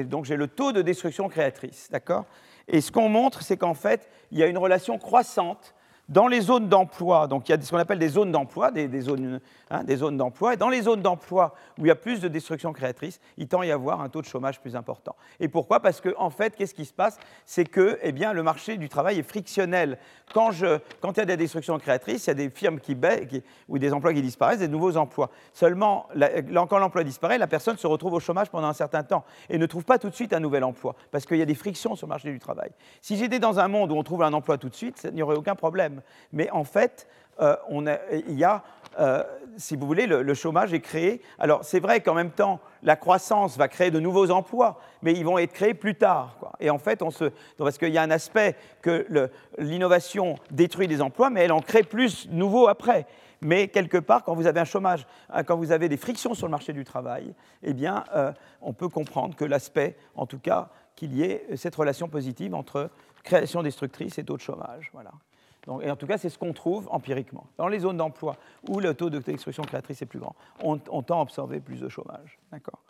donc j'ai le taux de destruction créatrice. D'accord? Et ce qu'on montre, c'est qu'en fait, il y a une relation croissante dans les zones d'emploi, donc il y a ce qu'on appelle des zones d'emploi, des, zones, hein, des zones d'emploi, et dans les zones d'emploi où il y a plus de destruction créatrice, il tend à y avoir un taux de chômage plus important. Et pourquoi? Parce qu'en en fait, qu'est-ce qui se passe? C'est que eh bien, le marché du travail est frictionnel. Quand, il y a des destructions créatrices, il y a des firmes qui baissent, ou des emplois qui disparaissent, des nouveaux emplois. Seulement, quand l'emploi disparaît, la personne se retrouve au chômage pendant un certain temps et ne trouve pas tout de suite un nouvel emploi, parce qu'il y a des frictions sur le marché du travail. Si j'étais dans un monde où on trouve un emploi tout de suite, il n'y aurait aucun problème. Mais en fait, euh, il y a, euh, si vous voulez, le, chômage est créé. Alors c'est vrai qu'en même temps, la croissance va créer de nouveaux emplois, mais ils vont être créés plus tard. Et en fait, on se, parce qu'il y a un aspect que l'innovation détruit des emplois, mais elle en crée plus nouveaux après. Mais quelque part, quand vous avez un chômage, hein, quand vous avez des frictions sur le marché du travail, eh bien, euh, on peut comprendre que l'aspect, en tout cas, qu'il y ait cette relation positive entre création destructrice et taux de chômage. Voilà et en tout cas, c'est ce qu'on trouve empiriquement. Dans les zones d'emploi où le taux de destruction créatrice est plus grand, on, tend à observer plus de chômage. D'accord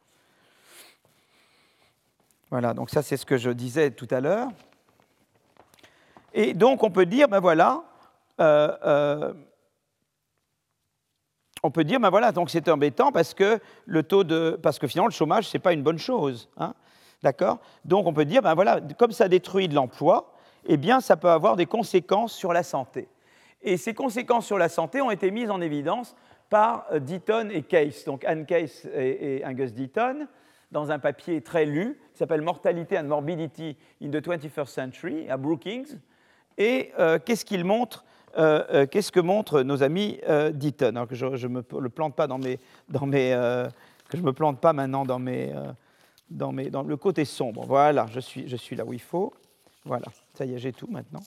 Voilà, donc ça, c'est ce que je disais tout à l'heure. Et donc, on peut dire, ben voilà, euh, euh, on peut dire, ben voilà, donc c'est embêtant parce que le taux de, parce que finalement, le chômage, c'est pas une bonne chose. Hein D'accord Donc, on peut dire, ben voilà, comme ça détruit de l'emploi, eh bien, ça peut avoir des conséquences sur la santé. Et ces conséquences sur la santé ont été mises en évidence par euh, Deaton et Case, donc Anne Case et, Angus Deaton, dans un papier très lu qui s'appelle Mortality and Morbidity in the 21st Century à Brookings. Et euh, qu'est-ce qu'il montre euh, Qu'est-ce que montrent nos amis Deaton? Alors que je ne me plante pas dans mes, dans mes que je me plante pas maintenant dans mes, dans mes, dans le côté sombre. Voilà, je suis, je suis là où il faut. Voilà, ça y est, j'ai tout maintenant.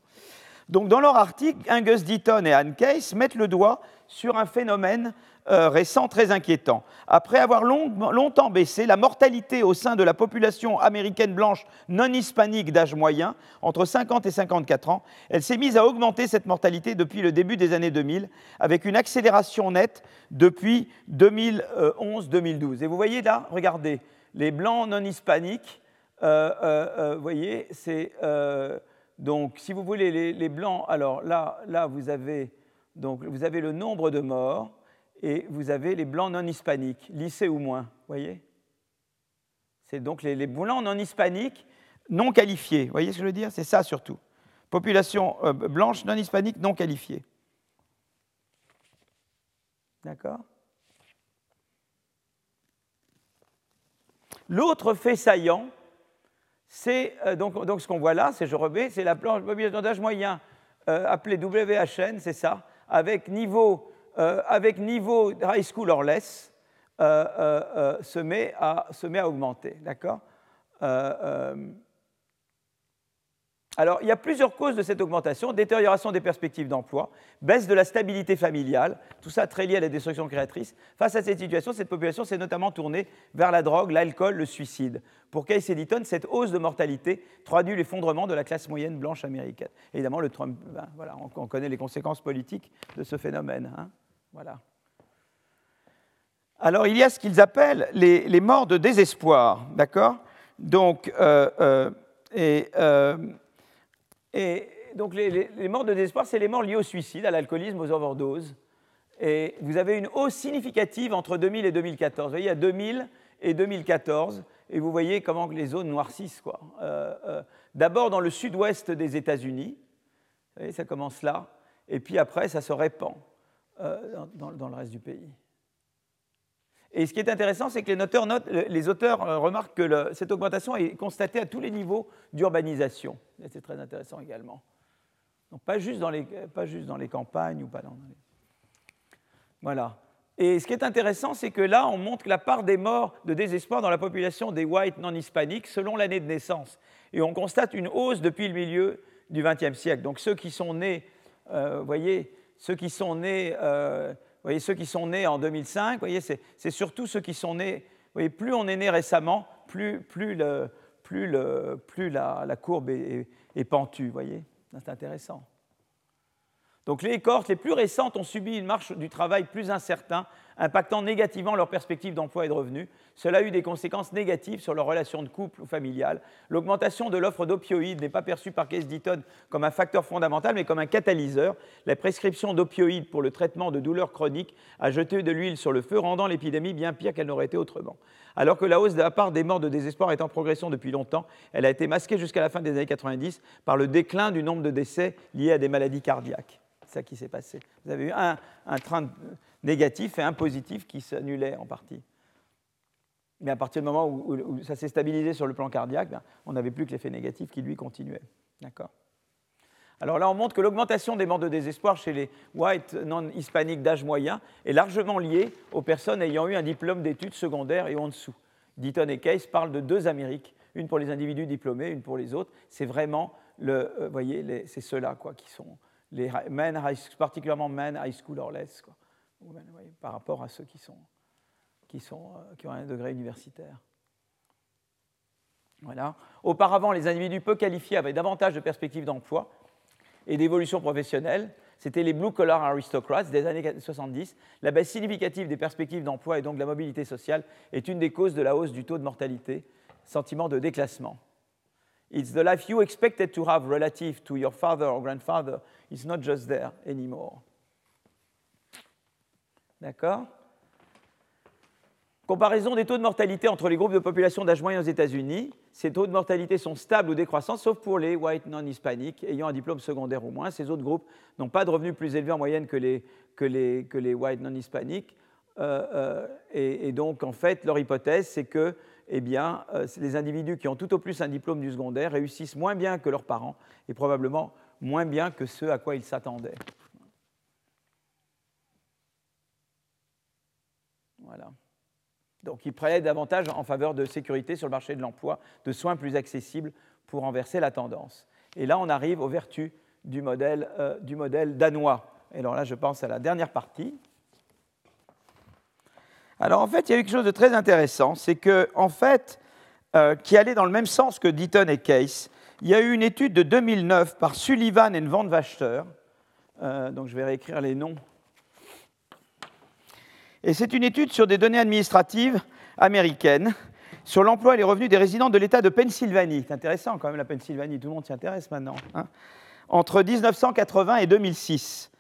Donc, dans leur article, Angus Deaton et Anne Case mettent le doigt sur un phénomène euh, récent très inquiétant. Après avoir longtemps baissé, la mortalité au sein de la population américaine blanche non hispanique d'âge moyen, entre 50 et 54 ans, elle s'est mise à augmenter cette mortalité depuis le début des années 2000, avec une accélération nette depuis 2011-2012. Et vous voyez là, regardez, les blancs non hispaniques euh, euh, vous voyez, c'est donc si vous voulez les, blancs, alors là, là vous avez donc vous avez le nombre de morts et vous avez les blancs non hispaniques, lycée ou moins, voyez? C'est donc les, blancs non hispaniques non qualifiés. Voyez ce que je veux dire? C'est ça surtout. Population euh, blanche non hispanique non qualifiée. D'accord? L'autre fait saillant, c'est euh, donc, ce qu'on voit là, c'est je remets, c'est la population d'âge moyen euh, appelée WHN, c'est ça, avec niveau, avec niveau high school or less, se, met à, se met à augmenter. D'accord? Alors, il y a plusieurs causes de cette augmentation. Détérioration des perspectives d'emploi, baisse de la stabilité familiale, tout ça très lié à la destruction créatrice. Face à cette situation, cette population s'est notamment tournée vers la drogue, l'alcool, le suicide. Pour Case Editon, cette hausse de mortalité traduit l'effondrement de la classe moyenne blanche américaine. Évidemment, le Trump, ben, voilà, on, connaît les conséquences politiques de ce phénomène. Hein. voilà. Alors, il y a ce qu'ils appellent les, morts de désespoir, d'accord? Donc, euh, euh, et... Euh, et donc les, morts de désespoir, c'est les morts liées au suicide, à l'alcoolisme, aux overdoses. Et vous avez une hausse significative entre 2000 et 2014. Vous voyez, il y a 2000 et 2014, et vous voyez comment les zones noircissent. Euh, euh, d'abord dans le sud-ouest des États-Unis, ça commence là, et puis après ça se répand euh, dans, le reste du pays. Et ce qui est intéressant, c'est que les, auteurs, euh, remarquent que cette augmentation est constatée à tous les niveaux d'urbanisation. C'est très intéressant également. Donc pas juste dans les, pas juste dans les campagnes ou pas dans. Voilà. Et ce qui est intéressant, c'est que là, on montre la part des morts de désespoir dans la population des whites non hispaniques selon l'année de naissance. Et on constate une hausse depuis le milieu du XXe siècle. Donc ceux qui sont nés, euh, vous voyez, ceux qui sont nés euh, voyez, ceux qui sont nés en 2005, voyez, c'est surtout ceux qui sont nés. voyez, plus on est né récemment, plus, plus, le, plus, le, plus la, courbe est, est, pentue. voyez, c'est intéressant. Donc les cohortes les plus récentes ont subi une marche du travail plus incertain, impactant négativement leurs perspectives d'emploi et de revenus. Cela a eu des conséquences négatives sur leurs relations de couple ou familiales. L'augmentation de l'offre d'opioïdes n'est pas perçue par Case Deaton comme un facteur fondamental, mais comme un catalyseur. La prescription d'opioïdes pour le traitement de douleurs chroniques a jeté de l'huile sur le feu, rendant l'épidémie bien pire qu'elle n'aurait été autrement. Alors que la hausse de la part des morts de désespoir est en progression depuis longtemps, elle a été masquée jusqu'à la fin des années 90 par le déclin du nombre de décès liés à des maladies cardiaques ça qui s'est passé. Vous avez eu un, train négatif et un positif qui s'annulait en partie. Mais à partir du moment où, ça s'est stabilisé sur le plan cardiaque, ben, on n'avait plus que l'effet négatif qui, lui, continuait. D'accord? Alors là, on montre que l'augmentation des morts de désespoir chez les whites non-hispaniques d'âge moyen est largement liée aux personnes ayant eu un diplôme d'études secondaires et en dessous. Deaton et Case parlent de deux Amériques, une pour les individus diplômés, une pour les autres. C'est vraiment, le, euh, voyez, c'est ceux-là qui sont les men particulièrement men high school or less, quoi, par rapport à ceux qui, euh, ont un degré universitaire. Auparavant, les individus peu qualifiés avaient davantage de perspectives d'emploi et d'évolution professionnelle. C'était les blue-collar aristocrats des années 70. La baisse significative des perspectives d'emploi et donc de la mobilité sociale est une des causes de la hausse du taux de mortalité, sentiment de déclassement. It's the life you expected to have relative to your father or grandfather is not just there anymore. D'accord? Comparaison des taux de mortalité entre les groupes de population d'âge moyen aux États-Unis. Ces taux de mortalité sont stables ou décroissants, sauf pour les white non-hispaniques ayant un diplôme secondaire ou moins. Ces autres groupes n'ont pas de revenus plus élevés en moyenne que les, que white non-hispaniques. Euh, euh, et, donc, en fait, leur hypothèse, c'est que eh bien, euh, les individus qui ont tout au plus un diplôme du secondaire réussissent moins bien que leurs parents et probablement moins bien que ceux à quoi ils s'attendaient. Voilà. Donc ils prêtent davantage en faveur de sécurité sur le marché de l'emploi, de soins plus accessibles pour renverser la tendance. Et là, on arrive aux vertus du modèle, euh, du modèle danois. Et alors là, je pense à la dernière partie. Alors en fait, il y a eu quelque chose de très intéressant, c'est que en fait, euh, qui allait dans le même sens que Deaton et Case, il y a eu une étude de 2009 par Sullivan et Van Wachter, euh, donc je vais réécrire les noms. Et c'est une étude sur des données administratives américaines sur l'emploi et les revenus des résidents de l'État de Pennsylvanie. C'est intéressant quand même la Pennsylvanie, tout le monde s'y intéresse maintenant. Hein. Entre 1980 et 2006.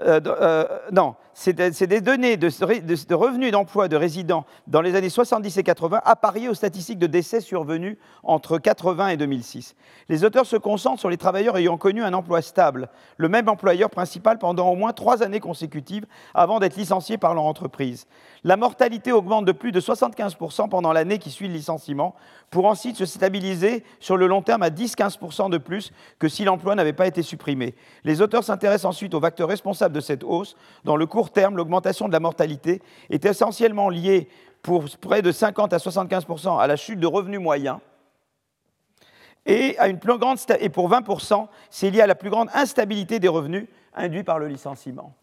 Euh, euh, non, c'est des données de, revenus d'emploi de résidents dans les années 70 et 80 appariées aux statistiques de décès survenus entre 80 et 2006. Les auteurs se concentrent sur les travailleurs ayant connu un emploi stable, le même employeur principal pendant au moins trois années consécutives avant d'être licenciés par leur entreprise. La mortalité augmente de plus de 75% pendant l'année qui suit le licenciement, pour ensuite se stabiliser sur le long terme à 10-15% de plus que si l'emploi n'avait pas été supprimé. Les auteurs s'intéressent ensuite aux facteurs responsables de cette hausse. Dans le court terme, l'augmentation de la mortalité est essentiellement liée pour près de 50 à 75% à la chute de revenus moyens. Et, à une plus grande, et pour 20%, c'est lié à la plus grande instabilité des revenus induits par le licenciement.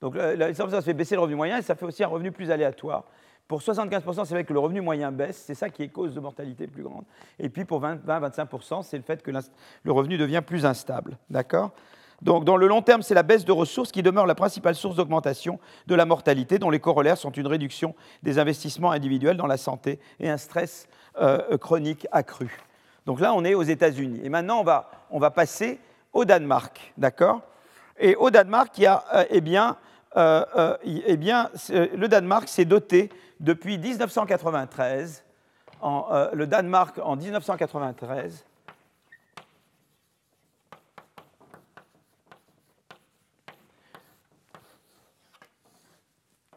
Donc ça fait baisser le revenu moyen et ça fait aussi un revenu plus aléatoire. Pour 75%, c'est vrai que le revenu moyen baisse, c'est ça qui est cause de mortalité plus grande. Et puis pour 20-25%, c'est le fait que le revenu devient plus instable. D'accord? Donc, dans le long terme, c'est la baisse de ressources qui demeure la principale source d'augmentation de la mortalité, dont les corollaires sont une réduction des investissements individuels dans la santé et un stress euh, chronique accru. Donc là, on est aux États-Unis. Et maintenant, on va, passer au Danemark. D'accord? Et au Danemark, il y a, euh, eh bien, euh, eh bien le Danemark s'est doté depuis 1993, le Danemark en 1993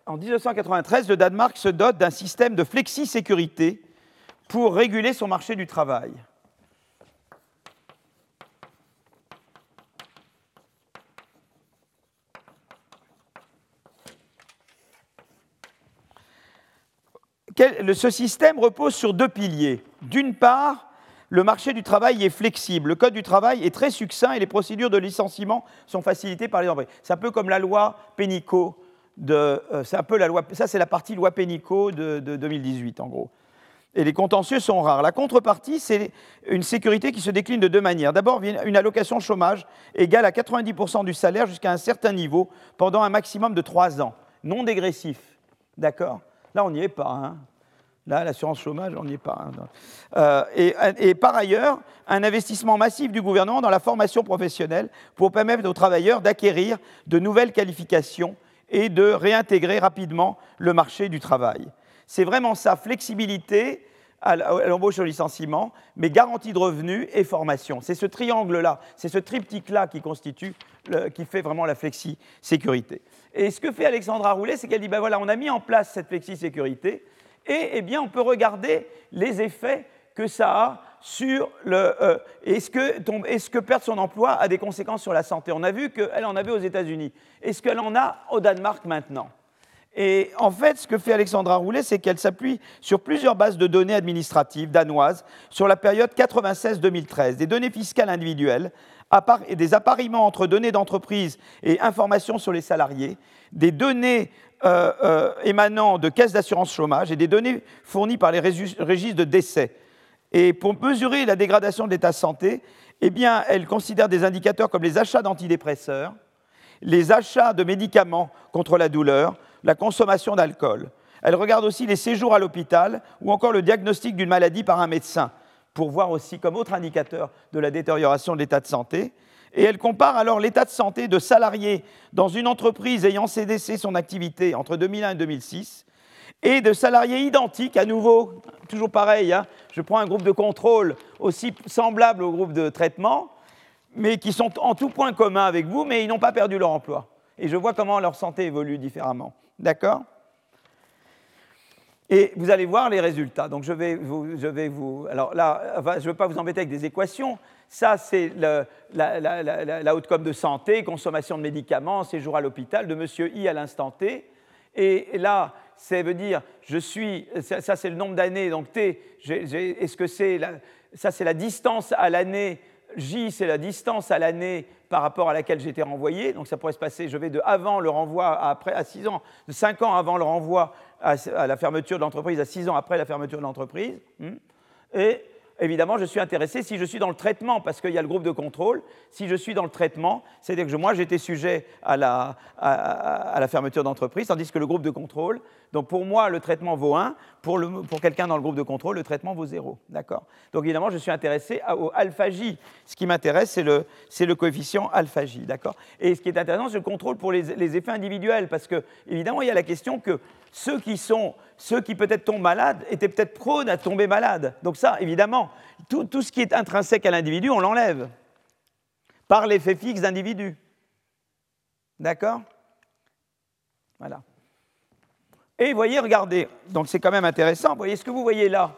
en 1993, le Danemark se dote d'un système de flexi-sécurité pour réguler son marché du travail. Ce système repose sur deux piliers. D'une part, le marché du travail est flexible, le code du travail est très succinct et les procédures de licenciement sont facilitées par les employés. C'est un peu comme la loi Pénicaud euh, c'est un peu la loi, ça c'est la partie loi Pénicaud de, 2018 en gros. Et les contentieux sont rares. La contrepartie, c'est une sécurité qui se décline de deux manières. D'abord, une allocation chômage égale à 90% du salaire jusqu'à un certain niveau pendant un maximum de trois ans, non dégressif. D'accord? Là, on n'y est pas. Hein. Là, l'assurance chômage, on n'y est pas. Hein. Euh, et, par ailleurs, un investissement massif du gouvernement dans la formation professionnelle pour permettre aux travailleurs d'acquérir de nouvelles qualifications et de réintégrer rapidement le marché du travail. C'est vraiment ça, flexibilité à l'embauche au licenciement, mais garantie de revenus et formation. C'est ce triangle-là, c'est ce triptyque-là qui constitue, qui fait vraiment la flexi-sécurité. Et ce que fait Alexandra Roulet, c'est qu'elle dit, ben voilà, on a mis en place cette flexi-sécurité, et eh bien, on peut regarder les effets que ça a sur le. Euh, est-ce que, est que, perdre son emploi a des conséquences sur la santé? On a vu qu'elle en avait aux États-Unis. Est-ce qu'elle en a au Danemark maintenant? Et en fait, ce que fait Alexandra Roulet, c'est qu'elle s'appuie sur plusieurs bases de données administratives danoises sur la période 96-2013, des données fiscales individuelles des appariements entre données d'entreprise et informations sur les salariés, des données euh, euh, émanant de caisses d'assurance chômage et des données fournies par les registres de décès et pour mesurer la dégradation de l'état de santé, eh bien, elle considère des indicateurs comme les achats d'antidépresseurs, les achats de médicaments contre la douleur, la consommation d'alcool. Elle regarde aussi les séjours à l'hôpital ou encore le diagnostic d'une maladie par un médecin, pour voir aussi comme autre indicateur de la détérioration de l'état de santé. Et elle compare alors l'état de santé de salariés dans une entreprise ayant cessé son activité entre 2001 et 2006 et de salariés identiques, à nouveau, toujours pareil, hein. je prends un groupe de contrôle aussi semblable au groupe de traitement, mais qui sont en tout point commun avec vous, mais ils n'ont pas perdu leur emploi. Et je vois comment leur santé évolue différemment. D'accord? Et vous allez voir les résultats. Donc je vais vous. Je vais vous alors là, je ne veux pas vous embêter avec des équations. Ça, c'est la, la, la, de santé, consommation de médicaments, séjour à l'hôpital de monsieur I à l'instant T. Et là, ça veut dire, je suis, ça, c'est le nombre d'années, donc T, est-ce que c'est, ça c'est la distance à l'année, J c'est la distance à l'année par rapport à laquelle j'étais renvoyé, donc ça pourrait se passer, je vais de avant le renvoi à, après, à 6 ans, de 5 ans avant le renvoi à, la fermeture de l'entreprise à 6 ans après la fermeture de l'entreprise, hmm. et, évidemment, je suis intéressé si je suis dans le traitement, parce qu'il y a le groupe de contrôle. Si je suis dans le traitement, c'est-à-dire que moi, j'étais sujet à la, fermeture d'entreprise, tandis que le groupe de contrôle, donc pour moi, le traitement vaut 1, pour, quelqu'un dans le groupe de contrôle, le traitement vaut 0. D'accord? Donc évidemment, je suis intéressé au alpha J. Ce qui m'intéresse, c'est le, coefficient alpha J. D'accord? Et ce qui est intéressant, c'est le contrôle pour les, effets individuels, parce que, évidemment, il y a la question que ceux qui sont, ceux qui peut-être tombent malades, étaient peut-être prônes à tomber malades. Donc ça, évidemment, tout, ce qui est intrinsèque à l'individu, on l'enlève par l'effet fixe d'individu. D'accord? Voilà. Et vous voyez, regardez, donc c'est quand même intéressant. Vous voyez ce que vous voyez là,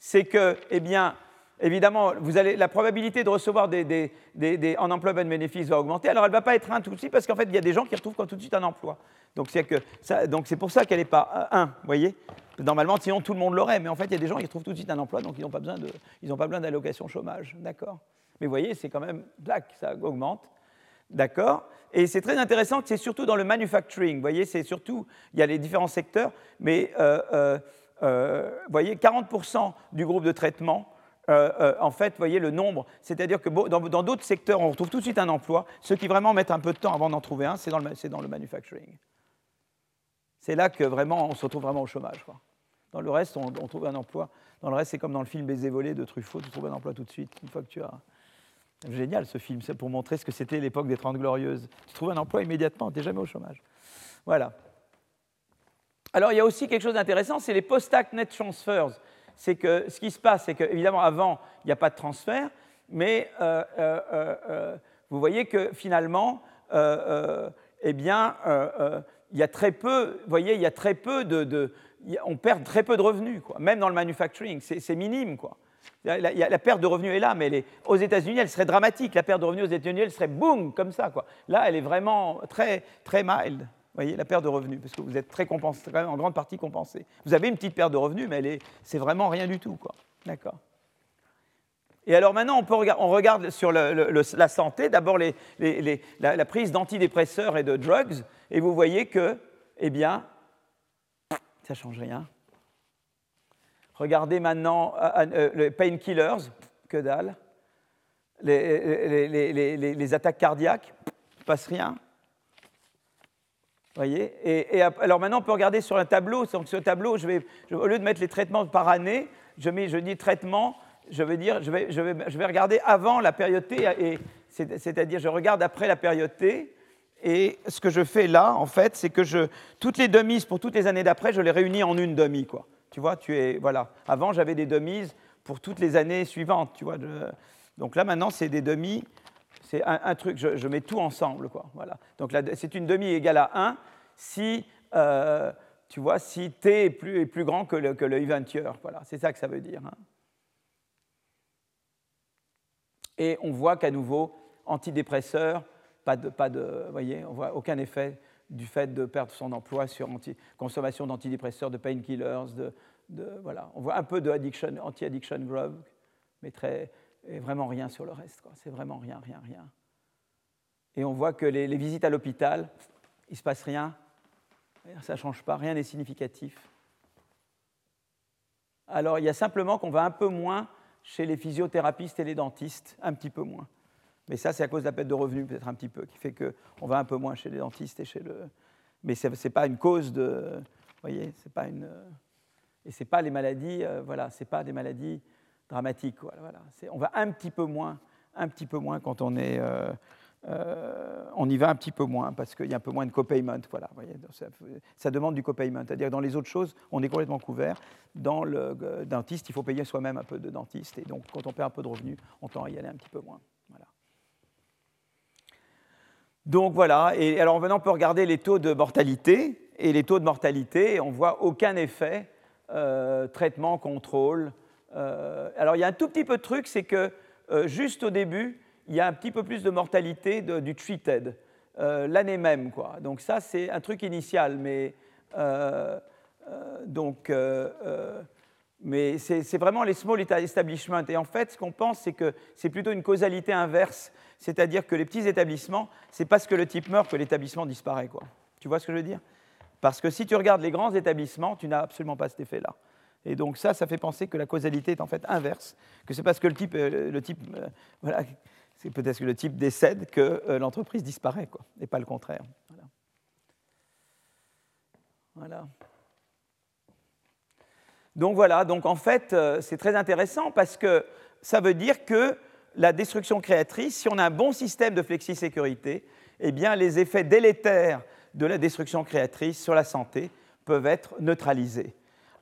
c'est que, eh bien, évidemment, vous allez, la probabilité de recevoir des, des, des, en emploi de bénéfice va augmenter. Alors, elle ne va pas être 1 tout de suite parce qu'en fait, il y a des gens qui retrouvent tout de suite un emploi. Donc, c'est pour ça qu'elle n'est pas 1, vous voyez Normalement, sinon, tout le monde l'aurait. Mais en fait, il y a des gens qui retrouvent tout de suite un emploi, donc ils n'ont pas besoin d'allocation chômage. D'accord Mais vous voyez, c'est quand même black, ça augmente. D'accord? Et c'est très intéressant que c'est surtout dans le manufacturing. Vous voyez, c'est surtout, il y a les différents secteurs, mais euh, euh, euh, vous voyez, 40% du groupe de traitement en fait, voyez le nombre, c'est-à-dire que dans d'autres secteurs, on retrouve tout de suite un emploi. Ceux qui vraiment mettent un peu de temps avant d'en trouver un, c'est dans, dans, le manufacturing. C'est là que vraiment, on se retrouve vraiment au chômage. Dans le reste, on, trouve un emploi. Dans le reste, c'est comme dans le film Baiser volé de Truffaut, tu trouves un emploi tout de suite, une fois que tu as... Génial ce film, c'est pour montrer ce que c'était l'époque des Trente Glorieuses. Tu trouves un emploi immédiatement, tu n'es jamais au chômage. Voilà. Alors il y a aussi quelque chose d'intéressant, c'est les post-act net transfers c'est que ce qui se passe, c'est qu'évidemment, avant, il n'y a pas de transfert, mais euh, euh, euh, vous voyez que finalement, eh bien, il y a très peu, vous voyez, il y a très peu de, on perd très peu de revenus, quoi. même dans le manufacturing, c'est minime, quoi. La, la, perte de revenus est là, mais elle est, aux États-Unis, elle serait dramatique. La perte de revenus aux États-Unis, elle serait boum, comme ça. Quoi. Là, elle est vraiment très, très mild voyez, la perte de revenus, parce que vous êtes très compensé, en grande partie compensé. Vous avez une petite perte de revenus, mais c'est vraiment rien du tout. D'accord. Et alors maintenant, on, regarde sur la santé, d'abord les, la, prise d'antidépresseurs et de drugs, et vous voyez que, eh bien, ça ne change rien. Regardez maintenant euh, euh, euh, les painkillers, que dalle. Les, attaques cardiaques, il passe rien voyez et, alors maintenant, on peut regarder sur un tableau. Donc, le tableau, je vais, au lieu de mettre les traitements par année, je, mets, je dis traitement, je veux dire, je vais, regarder avant la période T, et, c'est-à-dire je regarde après la période T. Et ce que je fais là, en fait, c'est que je, toutes les demises pour toutes les années d'après, je les réunis en une demi. Quoi. Tu vois, tu es, voilà. Avant, j'avais des demises pour toutes les années suivantes. Tu vois, donc là, maintenant, c'est des demi c'est un, truc, je, mets tout ensemble. Quoi, voilà. Donc c'est une demi égale à 1 si, euh, tu vois, si t est plus, est plus grand que le, que le Voilà, c'est ça que ça veut dire. Hein. Et on voit qu'à nouveau, antidépresseur, pas de, pas de, voyez, on voit aucun effet du fait de perdre son emploi sur consommation d'antidépresseurs, de painkillers, de, voilà. On voit un peu de anti-addiction drug, mais très, vraiment rien sur le reste. C'est vraiment rien, rien, rien. Et on voit que les, visites à l'hôpital, il ne se passe rien. Ça ne change pas, rien n'est significatif. Alors il y a simplement qu'on va un peu moins chez les physiothérapistes et les dentistes, un petit peu moins. Mais ça, c'est à cause de la perte de revenus, peut-être un petit peu, qui fait qu'on va un peu moins chez les dentistes et chez le. Mais ce n'est pas une cause de. Vous voyez, c'est pas une. Et ce pas les maladies, euh, voilà, ce pas des maladies dramatique. Voilà, On va un petit peu moins, un petit peu moins quand on est, euh, euh, on y va un petit peu moins parce qu'il y a un peu moins de copayment. Voilà, ça, demande du copayment. C'est-à-dire dans les autres choses, on est complètement couvert. Dans le dentiste, il faut payer soi-même un peu de dentiste. Et donc, quand on perd un peu de revenus, on tend à y aller un petit peu moins. Donc voilà. Et alors maintenant, on peut regarder les taux de mortalité. Et les taux de mortalité, on voit aucun effet traitement, contrôle, euh, alors il y a un tout petit peu de truc, c'est que euh, juste au début, il y a un petit peu plus de mortalité du treated, euh, l'année même. Quoi. Donc ça, c'est un truc initial, mais, donc, mais c'est vraiment les small establishments. Et en fait, ce qu'on pense, c'est que c'est plutôt une causalité inverse, c'est-à-dire que les petits établissements, c'est parce que le type meurt que l'établissement disparaît. Quoi. Tu vois ce que je veux dire? Parce que si tu regardes les grands établissements, tu n'as absolument pas cet effet-là. Et donc ça, ça fait penser que la causalité est en fait inverse, que c'est parce que le type, euh, le type euh, voilà, c'est peut-être que le type décède que euh, l'entreprise disparaît, quoi, et pas le contraire. Voilà. voilà. Donc voilà, donc en fait, c'est très intéressant parce que ça veut dire que la destruction créatrice, si on a un bon système de flexi-sécurité, eh bien, les effets délétères de la destruction créatrice sur la santé peuvent être neutralisés.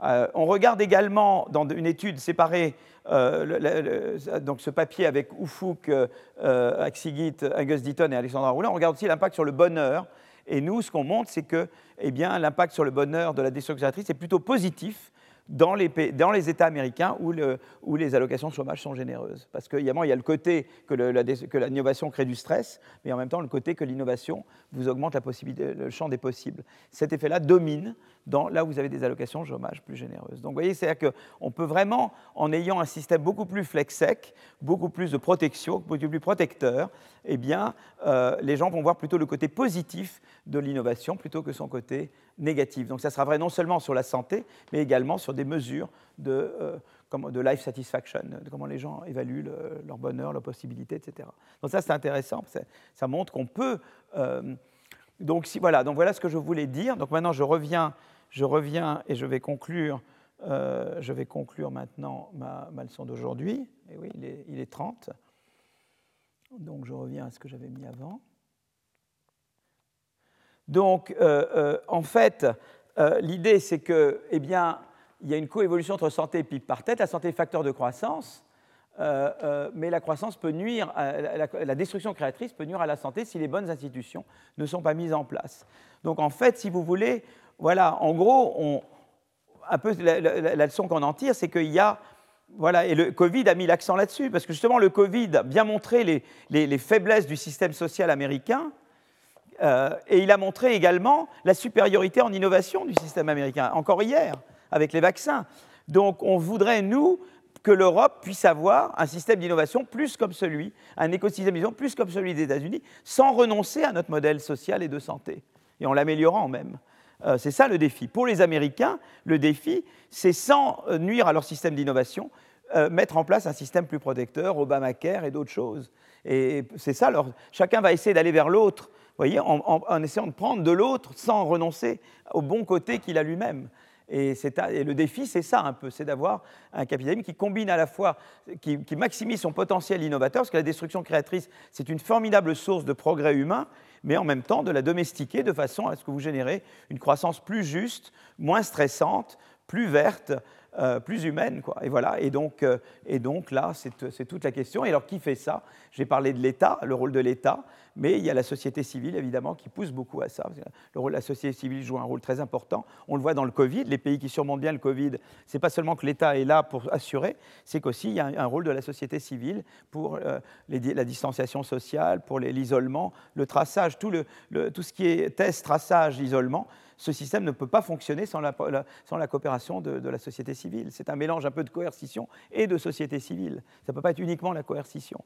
Euh, on regarde également dans une étude séparée, euh, donc ce papier avec Oufouk, euh, Axigit, Angus Deaton et Alexandra Roulin, on regarde aussi l'impact sur le bonheur. Et nous, ce qu'on montre, c'est que eh l'impact sur le bonheur de la destruction créatrice est plutôt positif dans les, États américains où, les allocations de chômage sont généreuses. Parce qu'évidemment, il y a le côté que, l'innovation crée du stress, mais en même temps le côté que l'innovation vous augmente la possibilité, le champ des possibles. Cet effet-là domine là où vous avez des allocations chômage plus généreuses. Donc vous voyez, c'est-à-dire qu'on peut vraiment, en ayant un système beaucoup plus flex-sec, beaucoup plus de protection, beaucoup plus protecteur, eh bien, euh, les gens vont voir plutôt le côté positif de l'innovation plutôt que son côté négatif. Donc ça sera vrai non seulement sur la santé, mais également sur des mesures de, euh, de life satisfaction, de comment les gens évaluent leur bonheur, leurs possibilités, etc. Donc ça, c'est intéressant, ça montre qu'on peut... Euh, donc si, voilà, donc voilà ce que je voulais dire. Donc maintenant, je reviens, je reviens et je vais conclure, euh, je vais conclure maintenant ma, leçon d'aujourd'hui. Et oui, il est, il est 30. Donc je reviens à ce que j'avais mis avant. Donc, euh, euh, en fait, l'idée, c'est que, eh bien, il y a une coévolution entre santé et PIB par tête. La santé est facteur de croissance, mais la croissance peut nuire, la, destruction créatrice peut nuire à la santé si les bonnes institutions ne sont pas mises en place. Donc, en fait, si vous voulez, voilà, en gros, un peu la, leçon qu'on en tire, c'est qu'il y a voilà, et le Covid a mis l'accent là-dessus, parce que justement, le Covid a bien montré les, les faiblesses du système social américain, euh, et il a montré également la supériorité en innovation du système américain, encore hier, avec les vaccins. Donc on voudrait, nous, que l'Europe puisse avoir un système d'innovation plus comme celui, un écosystème d'innovation plus comme celui des États-Unis, sans renoncer à notre modèle social et de santé, et en l'améliorant même. Euh, c'est ça le défi. Pour les Américains, le défi, c'est sans nuire à leur système d'innovation, euh, mettre en place un système plus protecteur, Obamacare et d'autres choses. Et c'est ça, chacun va essayer d'aller vers l'autre voyez, en, essayant de prendre de l'autre sans renoncer au bon côté qu'il a lui-même. Et, le défi, c'est ça un peu, c'est d'avoir un capitalisme qui combine à la fois, qui, maximise son potentiel innovateur, parce que la destruction créatrice, c'est une formidable source de progrès humain, mais en même temps de la domestiquer de façon à ce que vous générez une croissance plus juste, moins stressante, plus verte, euh, plus humaine. Quoi. Et voilà, et donc, euh, et donc là, c'est toute la question. Et alors, qui fait ça? J'ai parlé de l'État, le rôle de l'État, mais il y a la société civile, évidemment, qui pousse beaucoup à ça. Le rôle de la société civile joue un rôle très important. On le voit dans le Covid, les pays qui surmontent bien le Covid, c'est pas seulement que l'État est là pour assurer, c'est qu'aussi il y a un, rôle de la société civile pour euh, la distanciation sociale, pour l'isolement, le traçage, tout, le, tout ce qui est test, traçage, isolement ce système ne peut pas fonctionner sans la, coopération de, la société civile. C'est un mélange un peu de coercition et de société civile. Ça ne peut pas être uniquement la coercition.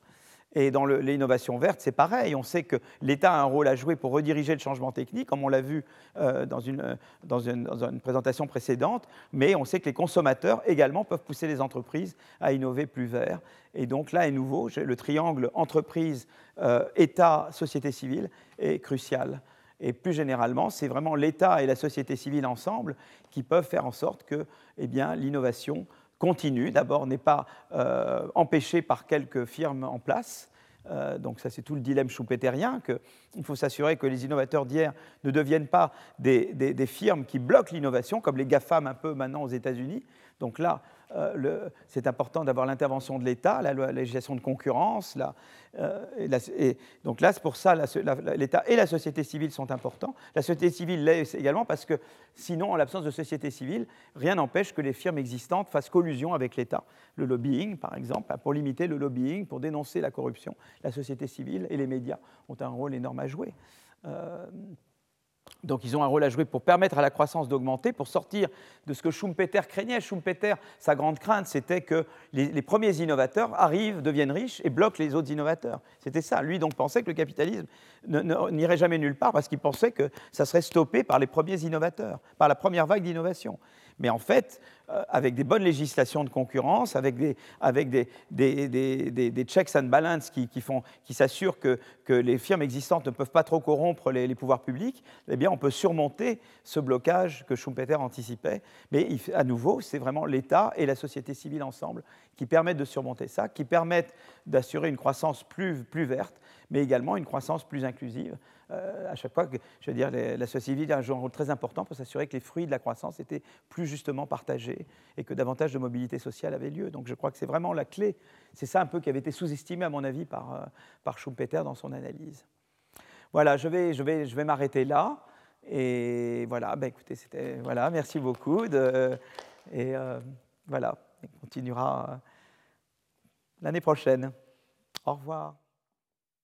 Et dans l'innovation verte, c'est pareil. On sait que l'État a un rôle à jouer pour rediriger le changement technique, comme on l'a vu euh, dans, une, dans, une, dans, une, présentation précédente, mais on sait que les consommateurs également peuvent pousser les entreprises à innover plus vert. Et donc là, à nouveau, le triangle entreprise, euh, État, société civile est crucial. Et plus généralement, c'est vraiment l'État et la société civile ensemble qui peuvent faire en sorte que eh l'innovation continue. D'abord, n'est pas euh, empêchée par quelques firmes en place. Euh, donc ça, c'est tout le dilemme schumpeterien, qu'il faut s'assurer que les innovateurs d'hier ne deviennent pas des, des firmes qui bloquent l'innovation, comme les GAFAM un peu maintenant aux États-Unis. Donc là, euh, c'est important d'avoir l'intervention de l'État, la, législation de concurrence. Euh, donc là, c'est pour ça l'État et la société civile sont importants. La société civile l'est également parce que sinon, en l'absence de société civile, rien n'empêche que les firmes existantes fassent collusion avec l'État. Le lobbying, par exemple, pour limiter le lobbying, pour dénoncer la corruption, la société civile et les médias ont un rôle énorme à jouer. Euh, donc ils ont un rôle à jouer pour permettre à la croissance d'augmenter, pour sortir de ce que Schumpeter craignait. Schumpeter, sa grande crainte, c'était que les, premiers innovateurs arrivent, deviennent riches et bloquent les autres innovateurs. C'était ça. Lui donc pensait que le capitalisme n'irait jamais nulle part parce qu'il pensait que ça serait stoppé par les premiers innovateurs, par la première vague d'innovation. Mais en fait, euh, avec des bonnes législations de concurrence, avec des, avec des, des, des, checks and balances qui, qui, qui s'assurent que, que, les firmes existantes ne peuvent pas trop corrompre les, pouvoirs publics, eh bien, on peut surmonter ce blocage que Schumpeter anticipait. Mais à nouveau, c'est vraiment l'État et la société civile ensemble qui permettent de surmonter ça, qui permettent d'assurer une croissance plus, plus verte, mais également une croissance plus inclusive. Euh, à chaque fois que, je veux dire, la société civile a un rôle très important pour s'assurer que les fruits de la croissance étaient plus justement partagés et que davantage de mobilité sociale avait lieu. Donc je crois que c'est vraiment la clé. C'est ça un peu qui avait été sous-estimé, à mon avis, par, euh, Schumpeter dans son analyse. Voilà, je vais, je vais, je vais m'arrêter là. Et voilà, ben écoutez, voilà, merci beaucoup. Et euh, voilà, on continuera l'année prochaine. Au revoir.